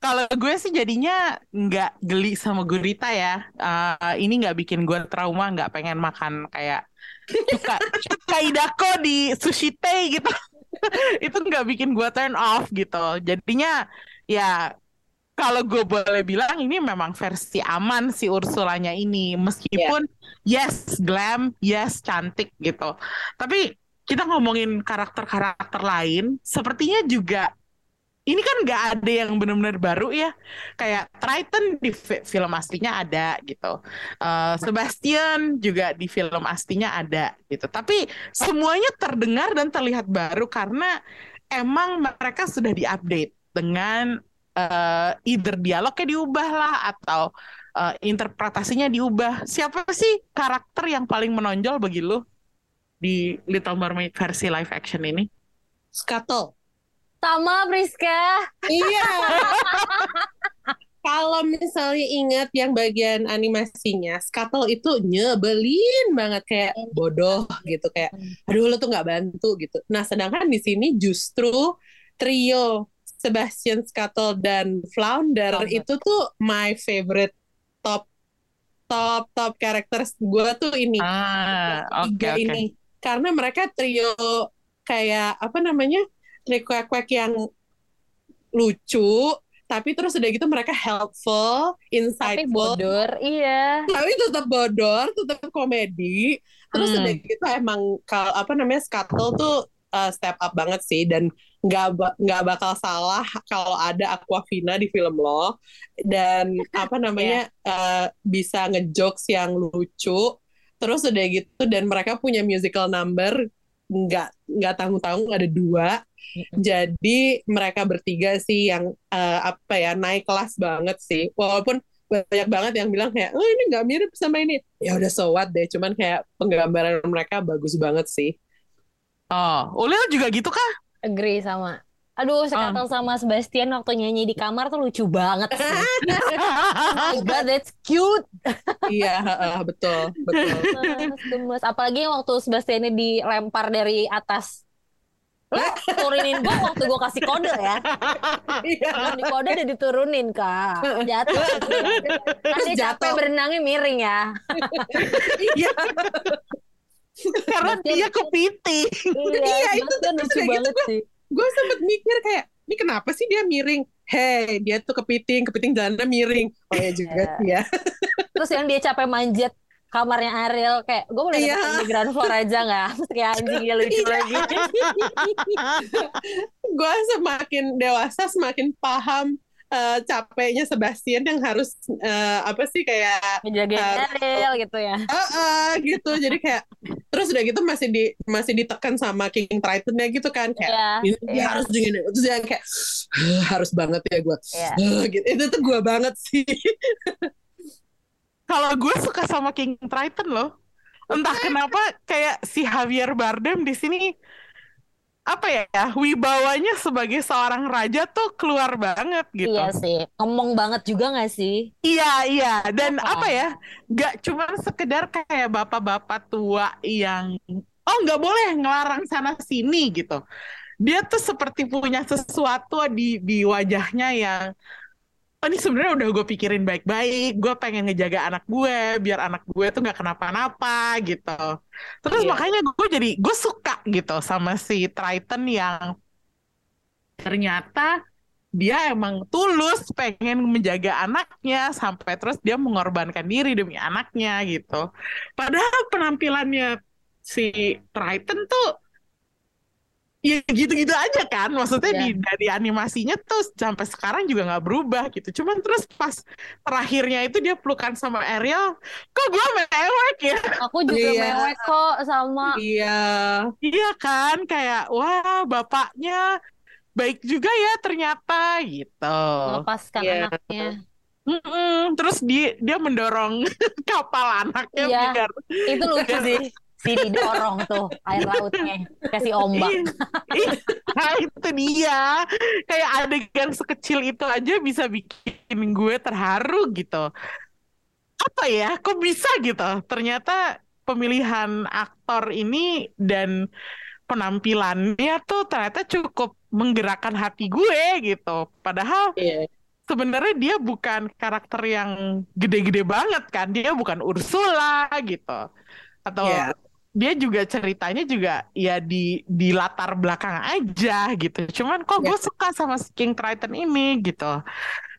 Kalau gue sih jadinya nggak geli sama gurita ya. Uh, ini nggak bikin gue trauma, nggak pengen makan kayak cuka cuka idako di sushi teh gitu (laughs) itu nggak bikin gue turn off gitu jadinya ya kalau gue boleh bilang ini memang versi aman si Ursulanya ini meskipun yeah. yes glam yes cantik gitu tapi kita ngomongin karakter-karakter lain sepertinya juga ini kan nggak ada yang benar-benar baru ya. Kayak Triton di fi- film aslinya ada gitu. Eh, Sebastian juga di film aslinya ada gitu. Tapi semuanya terdengar dan terlihat baru karena emang mereka sudah diupdate dengan eh, either dialognya diubah lah atau eh, interpretasinya diubah. Siapa sih karakter yang paling menonjol bagi lu di Little Mermaid versi live action ini? Scuttle. Sama Priska. Iya. Kalau misalnya ingat yang bagian animasinya, Scuttle itu nyebelin banget kayak bodoh gitu kayak, aduh lo tuh nggak bantu gitu. Nah sedangkan di sini justru trio Sebastian Scuttle dan Flounder Flounder. itu tuh my favorite top top top characters gue tuh ini Ah, tiga oke. ini karena mereka trio kayak apa namanya kuek-kuek yang lucu tapi terus udah gitu mereka helpful, Tapi insightful, bodor, iya. tapi tetap bodor, tetap komedi. Terus Hmm. udah gitu emang kalau apa namanya Scuttle tuh uh, step up banget sih dan nggak nggak bakal salah kalau ada Aquafina di film lo dan (laughs) apa namanya uh, bisa ngejokes yang lucu. Terus udah gitu dan mereka punya musical number nggak nggak tanggung-tanggung ada dua. Jadi mereka bertiga sih yang eh, apa ya naik kelas banget sih. Walaupun banyak banget yang bilang kayak, oh ini nggak mirip sama ini. Ya udah so what deh. Cuman kayak penggambaran mereka bagus banget sih. Oh, Ulil juga gitu kah? Agree sama. Aduh, Scuttle sama Sebastian waktu nyanyi di kamar tuh lucu banget sih. Oh my God, that's cute. iya heeh, betul betul. (laughs) Gemes, gemes. Apalagi yang waktu Sebastian ini dilempar dari atas. Lo turunin gue waktu gue kasih kode ya. Iya. Belum di kode udah diturunin, Kak. Jatuh. Dia capek jatuh. berenangnya miring ya. Iya. Karena dia kepiting. Iya, itu terus lucu udah gitu banget sih. Gue sempet mikir kayak, ini kenapa sih dia miring? Hei, dia tuh kepiting, kepiting jalannya miring. Oh ya juga Iya. sih ya. Terus yang dia capek manjat kamarnya Ariel kayak gue boleh dapetin di ground floor aja nggak? (laughs) Kayak anjing dia lucu Iya. lagi. (laughs) gue semakin dewasa semakin paham eh, capeknya Sebastian yang harus eh, apa sih kayak Menjagain Eh, Ariel gitu ya. eh, eh, gitu jadi kayak terus udah gitu masih di masih ditekan sama King Tritonnya gitu kan kayak Iya. ini iya. harus gini terus yang kayak harus banget ya gue Iya. (laughs) gitu itu tuh gue banget sih Kalau gue suka sama King Triton loh. Entah kenapa kayak si Javier Bardem di sini apa ya wibawanya sebagai seorang raja tuh keluar banget gitu. Iya sih. Ngomong banget juga nggak sih? Iya, iya. Dan Apa? apa ya? Gak cuma sekedar kayak bapak-bapak tua yang oh nggak boleh ngelarang sana sini gitu. Dia tuh seperti punya sesuatu di di wajahnya yang oh ini sebenarnya udah gue pikirin baik-baik. Gue pengen ngejaga anak gue biar anak gue tuh nggak kenapa-napa gitu. Terus Iya. makanya gue jadi gue suka gitu sama si Triton yang ternyata dia emang tulus pengen menjaga anaknya sampai terus dia mengorbankan diri demi anaknya gitu. Padahal penampilannya si Triton tuh ya gitu-gitu aja kan. Maksudnya Iya. di dari animasinya tuh sampai sekarang juga nggak berubah gitu. Cuman terus pas terakhirnya itu dia pelukan sama Ariel, kok gue mewek ya? Aku (laughs) juga Iya. mewek kok sama iya Iya kan, kayak wah bapaknya baik juga ya ternyata gitu. melepaskan Iya. anaknya. Mm-mm. Terus dia dia mendorong (laughs) kapal anaknya Iya. biar Itu lucu sih. Si didorong tuh air lautnya kasih ombak. Ih, nah itu dia kayak adegan sekecil itu aja bisa bikin gue terharu gitu. Apa ya? Kok bisa gitu? Ternyata pemilihan aktor ini dan penampilannya tuh ternyata cukup menggerakkan hati gue gitu. Padahal iya sebenarnya dia bukan karakter yang gede-gede banget kan. Dia bukan Ursula gitu. Atau Iya. Dia juga ceritanya juga ya di di latar belakang aja gitu. Cuman kok Iya. gue suka sama King Triton ini gitu.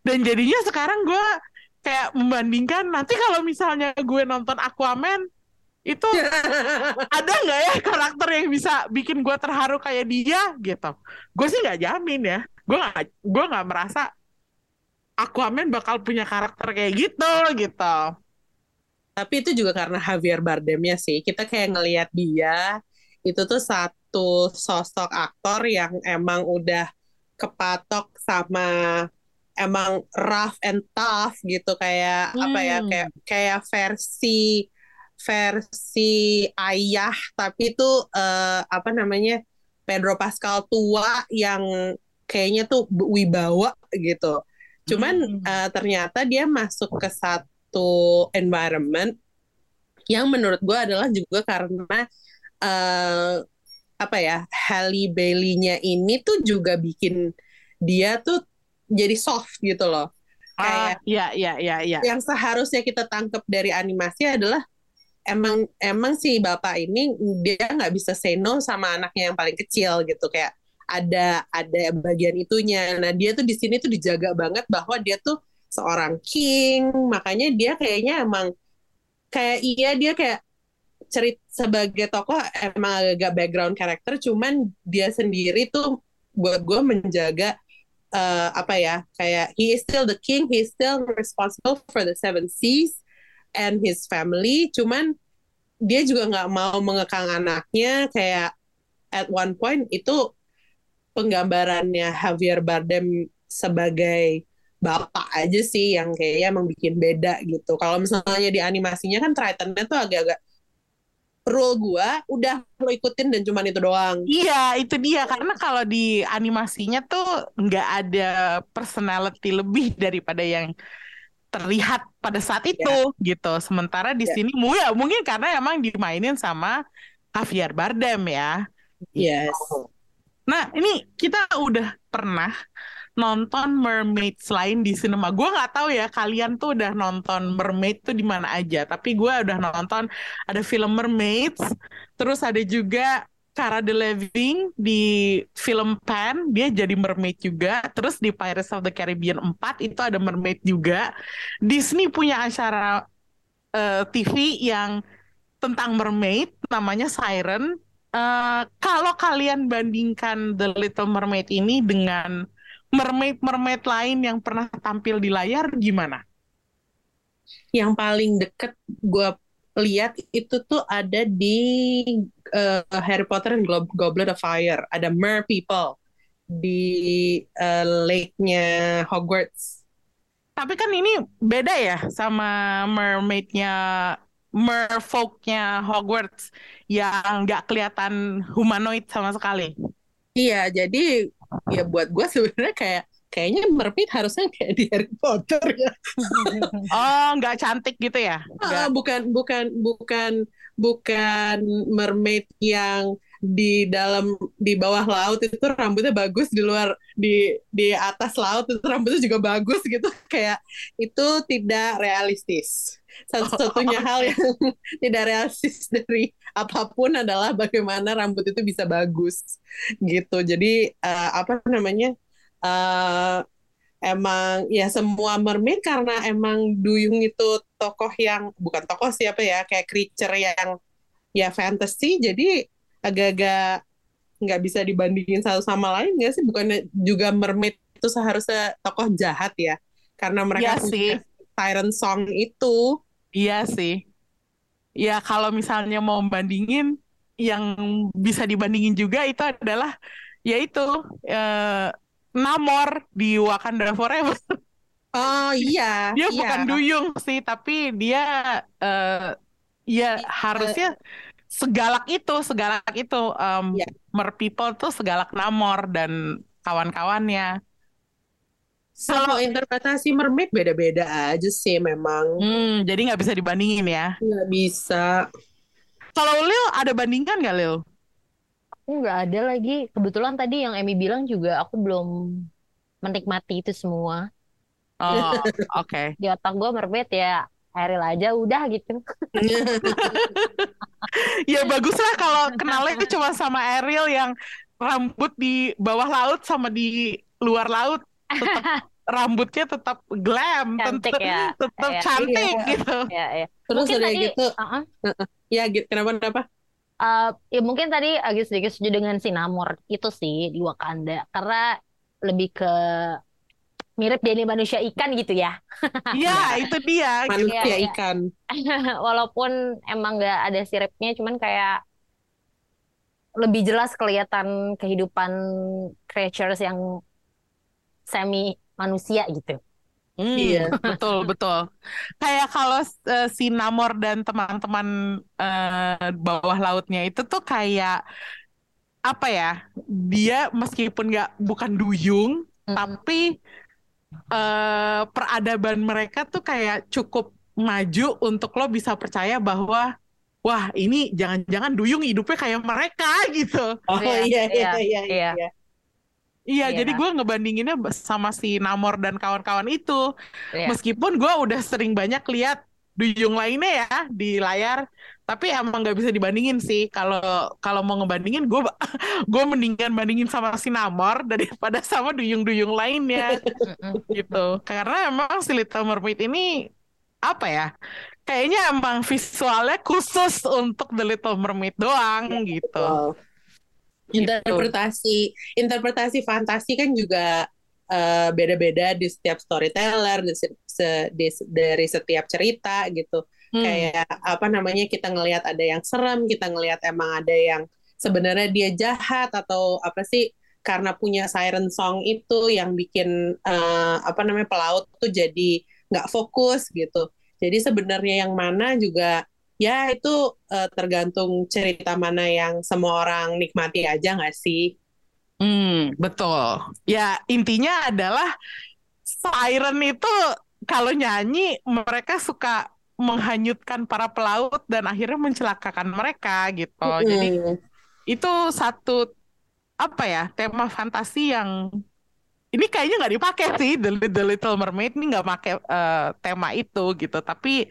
Dan jadinya sekarang gue kayak membandingkan nanti kalau misalnya gue nonton Aquaman itu (laughs) ada nggak ya karakter yang bisa bikin gue terharu kayak dia gitu. Gue sih nggak jamin ya. gue nggak gue nggak merasa Aquaman bakal punya karakter kayak gitu gitu Tapi itu juga karena Javier Bardemnya sih. Kita kayak ngelihat dia itu tuh satu sosok aktor yang emang udah kepatok sama emang rough and tough gitu kayak apa ya Hmm. kayak kayak versi versi ayah tapi itu eh, apa namanya Pedro Pascal tua yang kayaknya tuh wibawa gitu. Cuman Hmm. eh, ternyata dia masuk ke satu environment yang menurut gue adalah juga karena eh, apa ya Halle Bailey-nya ini tuh juga bikin dia tuh jadi soft gitu loh. ah Kayak ya ya ya ya yang seharusnya kita tangkap dari animasi adalah emang emang si bapak ini dia nggak bisa say no sama anaknya yang paling kecil gitu kayak ada ada bagian itunya. Nah dia tuh di sini tuh dijaga banget bahwa dia tuh seorang king, makanya dia kayaknya emang kayak iya dia kayak cerit sebagai tokoh emang agak background karakter, cuman dia sendiri tuh buat gue menjaga eh, apa ya kayak he is still the king, he is still responsible for the seven seas and his family, cuman dia juga nggak mau mengekang anaknya kayak at one point itu penggambarannya Javier Bardem sebagai bapak aja sih yang kayaknya emang bikin beda gitu. Kalau misalnya di animasinya kan Tritonnya tuh agak-agak rule gua udah lo ikutin dan cuman itu doang. Iya, itu dia. Karena kalau di animasinya tuh nggak ada personality lebih daripada yang terlihat pada saat itu, gitu. Sementara di Ya. sini, ya mungkin karena emang dimainin sama Javier Bardem ya. Yes. Nah, ini kita udah pernah nonton Mermaid lain di sinema. Gue nggak tahu ya kalian tuh udah nonton Mermaid tuh di mana aja. Tapi gue udah nonton ada film Mermaids, terus ada juga Cara Delevingne di film Pan, dia jadi mermaid juga. Terus di Pirates of the Caribbean 4 itu ada mermaid juga. Disney punya acara eh, TV yang tentang mermaid, namanya Siren. Eh, kalau kalian bandingkan The Little Mermaid ini dengan mermaid-mermaid lain yang pernah tampil di layar, gimana? Yang paling deket gue lihat itu tuh ada di eh, Harry Potter and Glo- Goblet of Fire. Ada Mer People di eh, lake-nya Hogwarts. Tapi kan ini beda ya sama mermaidnya, merfolknya Hogwarts yang nggak kelihatan humanoid sama sekali. Iya, jadi ya buat gue sebenarnya kayak kayaknya mermaid harusnya kayak di Harry Potter ya. Oh, nggak cantik gitu ya? Nggak. bukan bukan bukan bukan mermaid yang di dalam di bawah laut itu rambutnya bagus di luar di di atas laut itu rambutnya juga bagus gitu kayak itu tidak realistis satu-satunya hal yang (laughs) tidak realistis dari apa pun adalah bagaimana rambut itu bisa bagus gitu. Jadi eh, apa namanya eh emang ya semua mermaid karena emang Duyung itu tokoh yang bukan tokoh siapa ya kayak creature yang ya fantasy. Jadi agak-agak nggak bisa dibandingin satu sama lain nggak sih? Bukannya juga mermaid itu seharusnya tokoh jahat ya? Karena mereka sih. punya siren song itu Iya sih. Ya kalau misalnya mau bandingin, yang bisa dibandingin juga itu adalah yaitu eh, Namor di Wakanda Forever. oh iya (laughs) Dia iya. bukan Duyung sih, tapi dia eh, ya harusnya segalak itu, segalak itu. Em, Iya. Mer People tuh segalak Namor dan kawan-kawannya. Kalau interpretasi mermaid beda-beda aja sih memang Hmm, jadi nggak bisa dibandingin ya. nggak bisa Kalau Lil ada bandingan nggak Lil? Aku nggak ada lagi. Kebetulan tadi yang Emmy bilang juga aku belum menikmati itu semua. Oh, (laughs) oke. Di otak gue mermaid ya Ariel aja udah gitu. (laughs) Ya bagus lah kalau kenalnya cuma sama Ariel yang rambut di bawah laut sama di luar laut tetap rambutnya tetap glam, Cantik tetap, ya. tetap Ya, cantik iya. gitu. Ya, ya. terus Mungkin udah tadi, gitu uh-uh. ya gitu kenapa kenapa Uh, ya mungkin tadi agak sedikit setuju dengan si Namor itu sih di Wakanda karena lebih ke mirip Denny manusia ikan gitu ya. Iya, itu dia. Manusia Iya, iya. ikan. (laughs) Walaupun emang nggak ada siripnya, cuman kayak lebih jelas kelihatan kehidupan creatures yang semi manusia gitu. Hmm, Iya. (laughs) betul betul. Kayak kalau eh, si Namor dan teman-teman eh, bawah lautnya itu tuh kayak apa ya? Dia meskipun nggak bukan duyung, Mm. tapi eh, peradaban mereka tuh kayak cukup maju untuk lo bisa percaya bahwa wah ini jangan-jangan duyung hidupnya kayak mereka gitu. Oh Iya, iya iya iya, iya iya. Iya. Iya, Iya. jadi gue ngebandinginnya sama si Namor dan kawan-kawan itu. Iya. Meskipun gue udah sering banyak lihat duyung lainnya ya di layar, tapi emang nggak bisa dibandingin sih. Kalau kalau mau ngebandingin, gue (laughs) gue mendingan bandingin sama si Namor daripada sama duyung-duyung lainnya (laughs) gitu. Karena emang si Little Mermaid ini apa ya? Kayaknya emang visualnya khusus untuk The Little Mermaid doang gitu. Gitu. Interpretasi interpretasi fantasi kan juga eh, beda-beda di setiap storyteller, di se- di- dari setiap cerita gitu. Hmm. Kayak apa namanya kita ngelihat ada yang serem, kita ngelihat emang ada yang sebenarnya dia jahat atau apa sih karena punya siren song itu yang bikin eh, apa namanya pelaut tuh jadi nggak fokus gitu. Jadi sebenarnya yang mana juga ya itu eh, tergantung cerita mana yang semua orang nikmati aja nggak sih? Hmm, betul. Ya, intinya adalah siren itu kalau nyanyi mereka suka menghanyutkan para pelaut dan akhirnya mencelakakan mereka gitu. Oh, Jadi itu satu apa ya tema fantasi yang ini kayaknya nggak dipakai sih The, The Little Mermaid ini nggak pakai eh, tema itu gitu. Tapi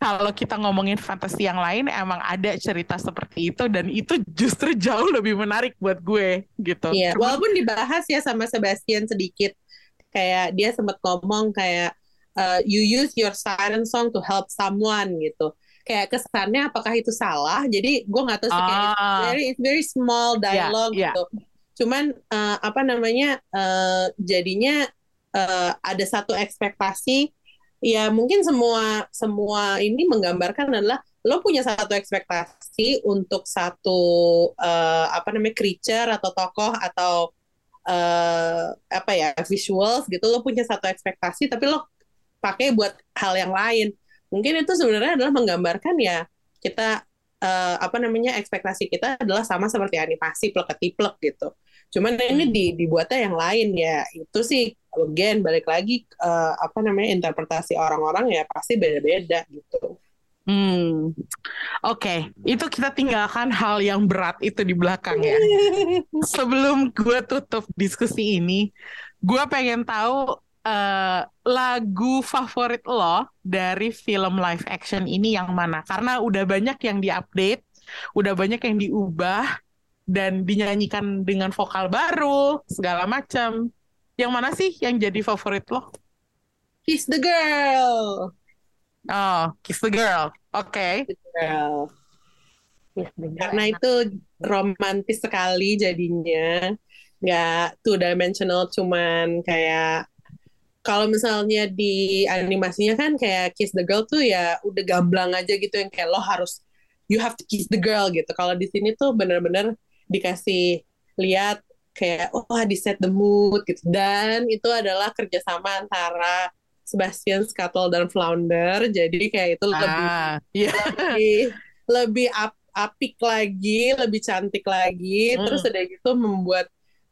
kalau kita ngomongin fantasi yang lain emang ada cerita seperti itu dan itu justru jauh lebih menarik buat gue gitu. Iya, Cuman- walaupun dibahas ya sama Sebastian sedikit, kayak dia sempat ngomong kayak uh, you use your siren song to help someone gitu. Kayak kesannya apakah itu salah? Jadi gue nggak tahu sih kayak it's Ah. very it's very small dialogue iya. gitu. Cuman uh, apa namanya uh, jadinya uh, ada satu ekspektasi ya mungkin semua semua ini menggambarkan adalah lo punya satu ekspektasi untuk satu uh, apa namanya creature atau tokoh atau uh, apa ya visuals gitu lo punya satu ekspektasi tapi lo pakai buat hal yang lain. Mungkin itu sebenarnya adalah menggambarkan ya kita uh, apa namanya ekspektasi kita adalah sama seperti animasi plek ketiplek gitu. Cuman ini Hmm. di, dibuatnya yang lain ya itu sih again balik lagi uh, apa namanya interpretasi orang-orang ya pasti beda-beda gitu Hmm, oke, itu kita tinggalkan hal yang berat itu di belakang ya. (laughs) Sebelum gue tutup diskusi ini, gue pengen tahu eh, lagu favorit lo dari film live action ini yang mana? Karena udah banyak yang diupdate, udah banyak yang diubah dan dinyanyikan dengan vokal baru segala macam. Yang mana sih yang jadi favorit lo? Kiss the girl Oh, Kiss the Girl. Oke. Girl. Bener. karena itu romantis sekali jadinya nggak two dimensional cuman kayak kalau misalnya di animasinya kan kayak kiss the girl tuh ya udah gamblang aja gitu yang kayak lo harus you have to kiss the girl gitu kalau di sini tuh bener-bener dikasih lihat kayak oh di set the mood gitu dan itu adalah kerjasama antara Sebastian Scuttle dan Flounder jadi kayak itu lebih Ah, iya. lebih lebih ap- apik lagi, lebih cantik lagi, Hmm. terus udah gitu membuat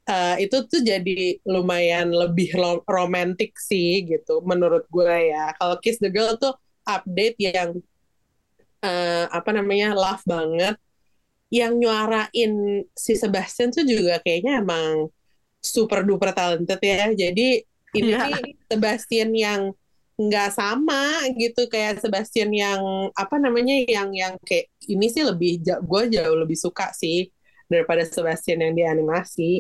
eh, itu tuh jadi lumayan lebih lo- romantis sih gitu menurut gue ya. Kalau Kiss the Girl tuh update yang eh, apa namanya love banget, yang nyuarain si Sebastian tuh juga kayaknya emang super duper talented ya. Jadi ini nih Sebastian yang nggak sama gitu kayak Sebastian yang apa namanya yang yang kayak ini sih lebih gue jauh lebih suka sih daripada Sebastian yang di animasi.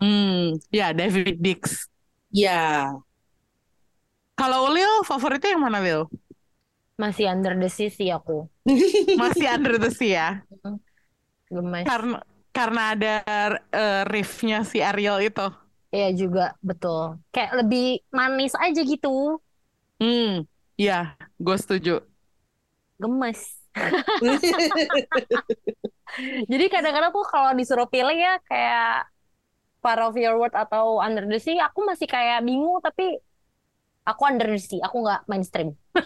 Hmm, ya David Dix. Ya, Kalau Lil, favoritnya yang mana Lil? Masih under the sea sih aku. Masih Under the Sea ya? Gemes. Karena karena ada eh, riffnya si Ariel itu. Iya juga betul. Kayak lebih manis aja gitu. Hmm, ya, gue setuju. Gemes. (laughs) Jadi kadang-kadang tuh kalau disuruh pilih ya kayak Part of Your World atau Under the Sea, aku masih kayak bingung tapi aku Under the Sea, aku nggak mainstream. (laughs)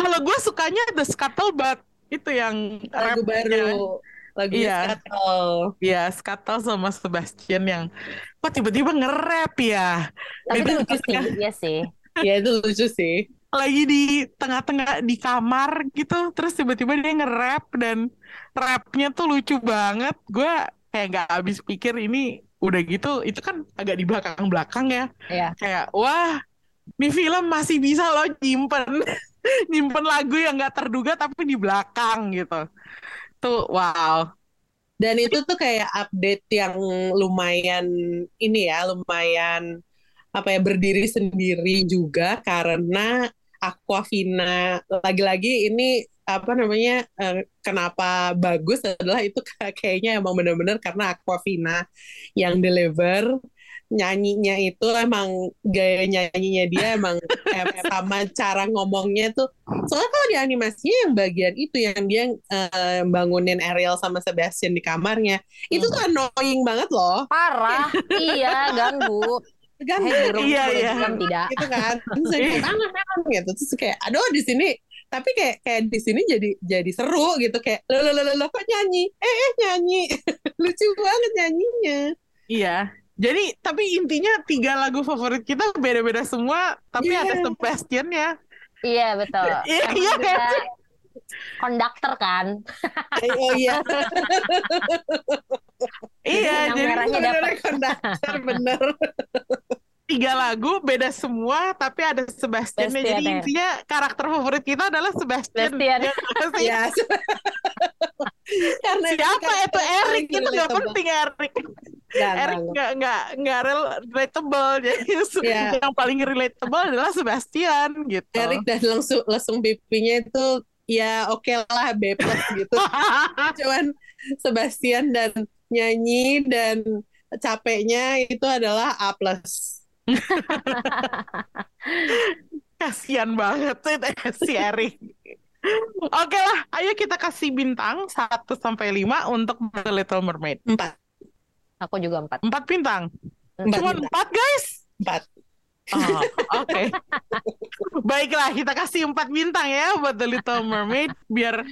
Kalau gue sukanya The Scuttlebutt itu yang Lagu baru. Lagu Iya. Scuttle. Ya, Scuttle sama Sebastian yang kok tiba-tiba nge-rap ya. Tapi Itu lucu sih, iya sih. (laughs) Ya itu lucu sih. lagi di tengah-tengah di kamar gitu, terus tiba-tiba dia nge-rap dan rapnya tuh lucu banget. Gue kayak nggak habis pikir ini udah gitu, itu kan agak di belakang-belakang ya. Iya. Kayak wah, ini film masih bisa loh nyimpen (laughs) (laughs) nyimpen lagu yang nggak terduga tapi di belakang gitu. Tuh wow. Dan itu tuh kayak update yang lumayan ini ya, lumayan apa ya berdiri sendiri juga karena Aquafina lagi-lagi ini apa namanya eh, kenapa bagus adalah itu (laughs) kayaknya emang benar-benar karena Aquafina yang deliver nyanyinya itu emang gaya nyanyinya dia emang (laughs) em- sama cara ngomongnya tuh. Soalnya kalau di animasinya yang bagian itu yang dia eh, bangunin Ariel sama Sebastian di kamarnya itu tuh annoying banget loh. Parah, iya ganggu. (laughs) kan Hei burung, Iya, burung iya. tidak. gitu kan. Terus saya kayak tangan tangan gitu. Terus kayak aduh di sini. Tapi kayak kayak di sini jadi jadi seru gitu. Kayak lo lo lo lo kok nyanyi? Eh eh nyanyi. (laughs) Lucu banget nyanyinya. Iya. Jadi tapi intinya tiga lagu favorit kita beda-beda semua, tapi Iya. ada Sebastian ya. Iya betul. Iya, Emang iya, dia konduktor kan. Oh iya Iya, jadi merahnya bener dapat. konduktor bener tiga lagu beda semua, tapi ada Sebastian. Jadi ya. intinya karakter favorit kita adalah Sebastian. Sebastian. Ya (laughs) karena Siapa itu Eric? Itu nggak penting Eric. Nggak, Eric nggak, nggak nggak nggak rel- relatable. (laughs) Jadi Iya. yang paling relatable adalah Sebastian gitu. Eric dan langsung langsung pipinya itu ya oke lah B plus gitu (laughs) cuman Sebastian dan nyanyi dan capeknya itu adalah A plus (laughs) Kasian banget sih si Eric. Oke lah, ayo kita kasih bintang 1 sampai 5 untuk The Little Mermaid. empat Aku juga empat. 4 bintang. Empat Cuma bintang. 4 guys. empat Oh, oke. (laughs) Baiklah, kita kasih 4 bintang ya buat The Little Mermaid biar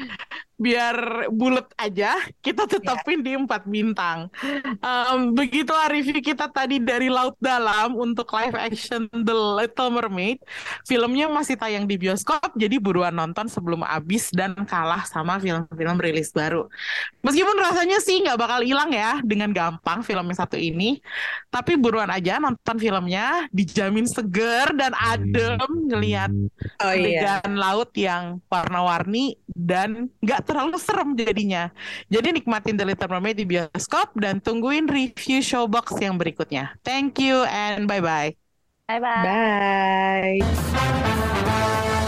biar bulat aja kita tetapin di 4 bintang. Em, begitulah review kita tadi dari Laut Dalam untuk live action The Little Mermaid. Filmnya masih tayang di bioskop, jadi buruan nonton sebelum habis dan kalah sama film-film rilis baru. Meskipun rasanya sih nggak bakal hilang ya dengan gampang film yang satu ini, tapi buruan aja nonton filmnya, dijamin seger dan adem ngelihat oh iya adegan laut yang warna-warni dan nggak terlalu serem jadinya. Jadi nikmatin The Little Mermaid di bioskop dan tungguin review Showbox yang berikutnya. Thank you and bye-bye. Bye bye. bye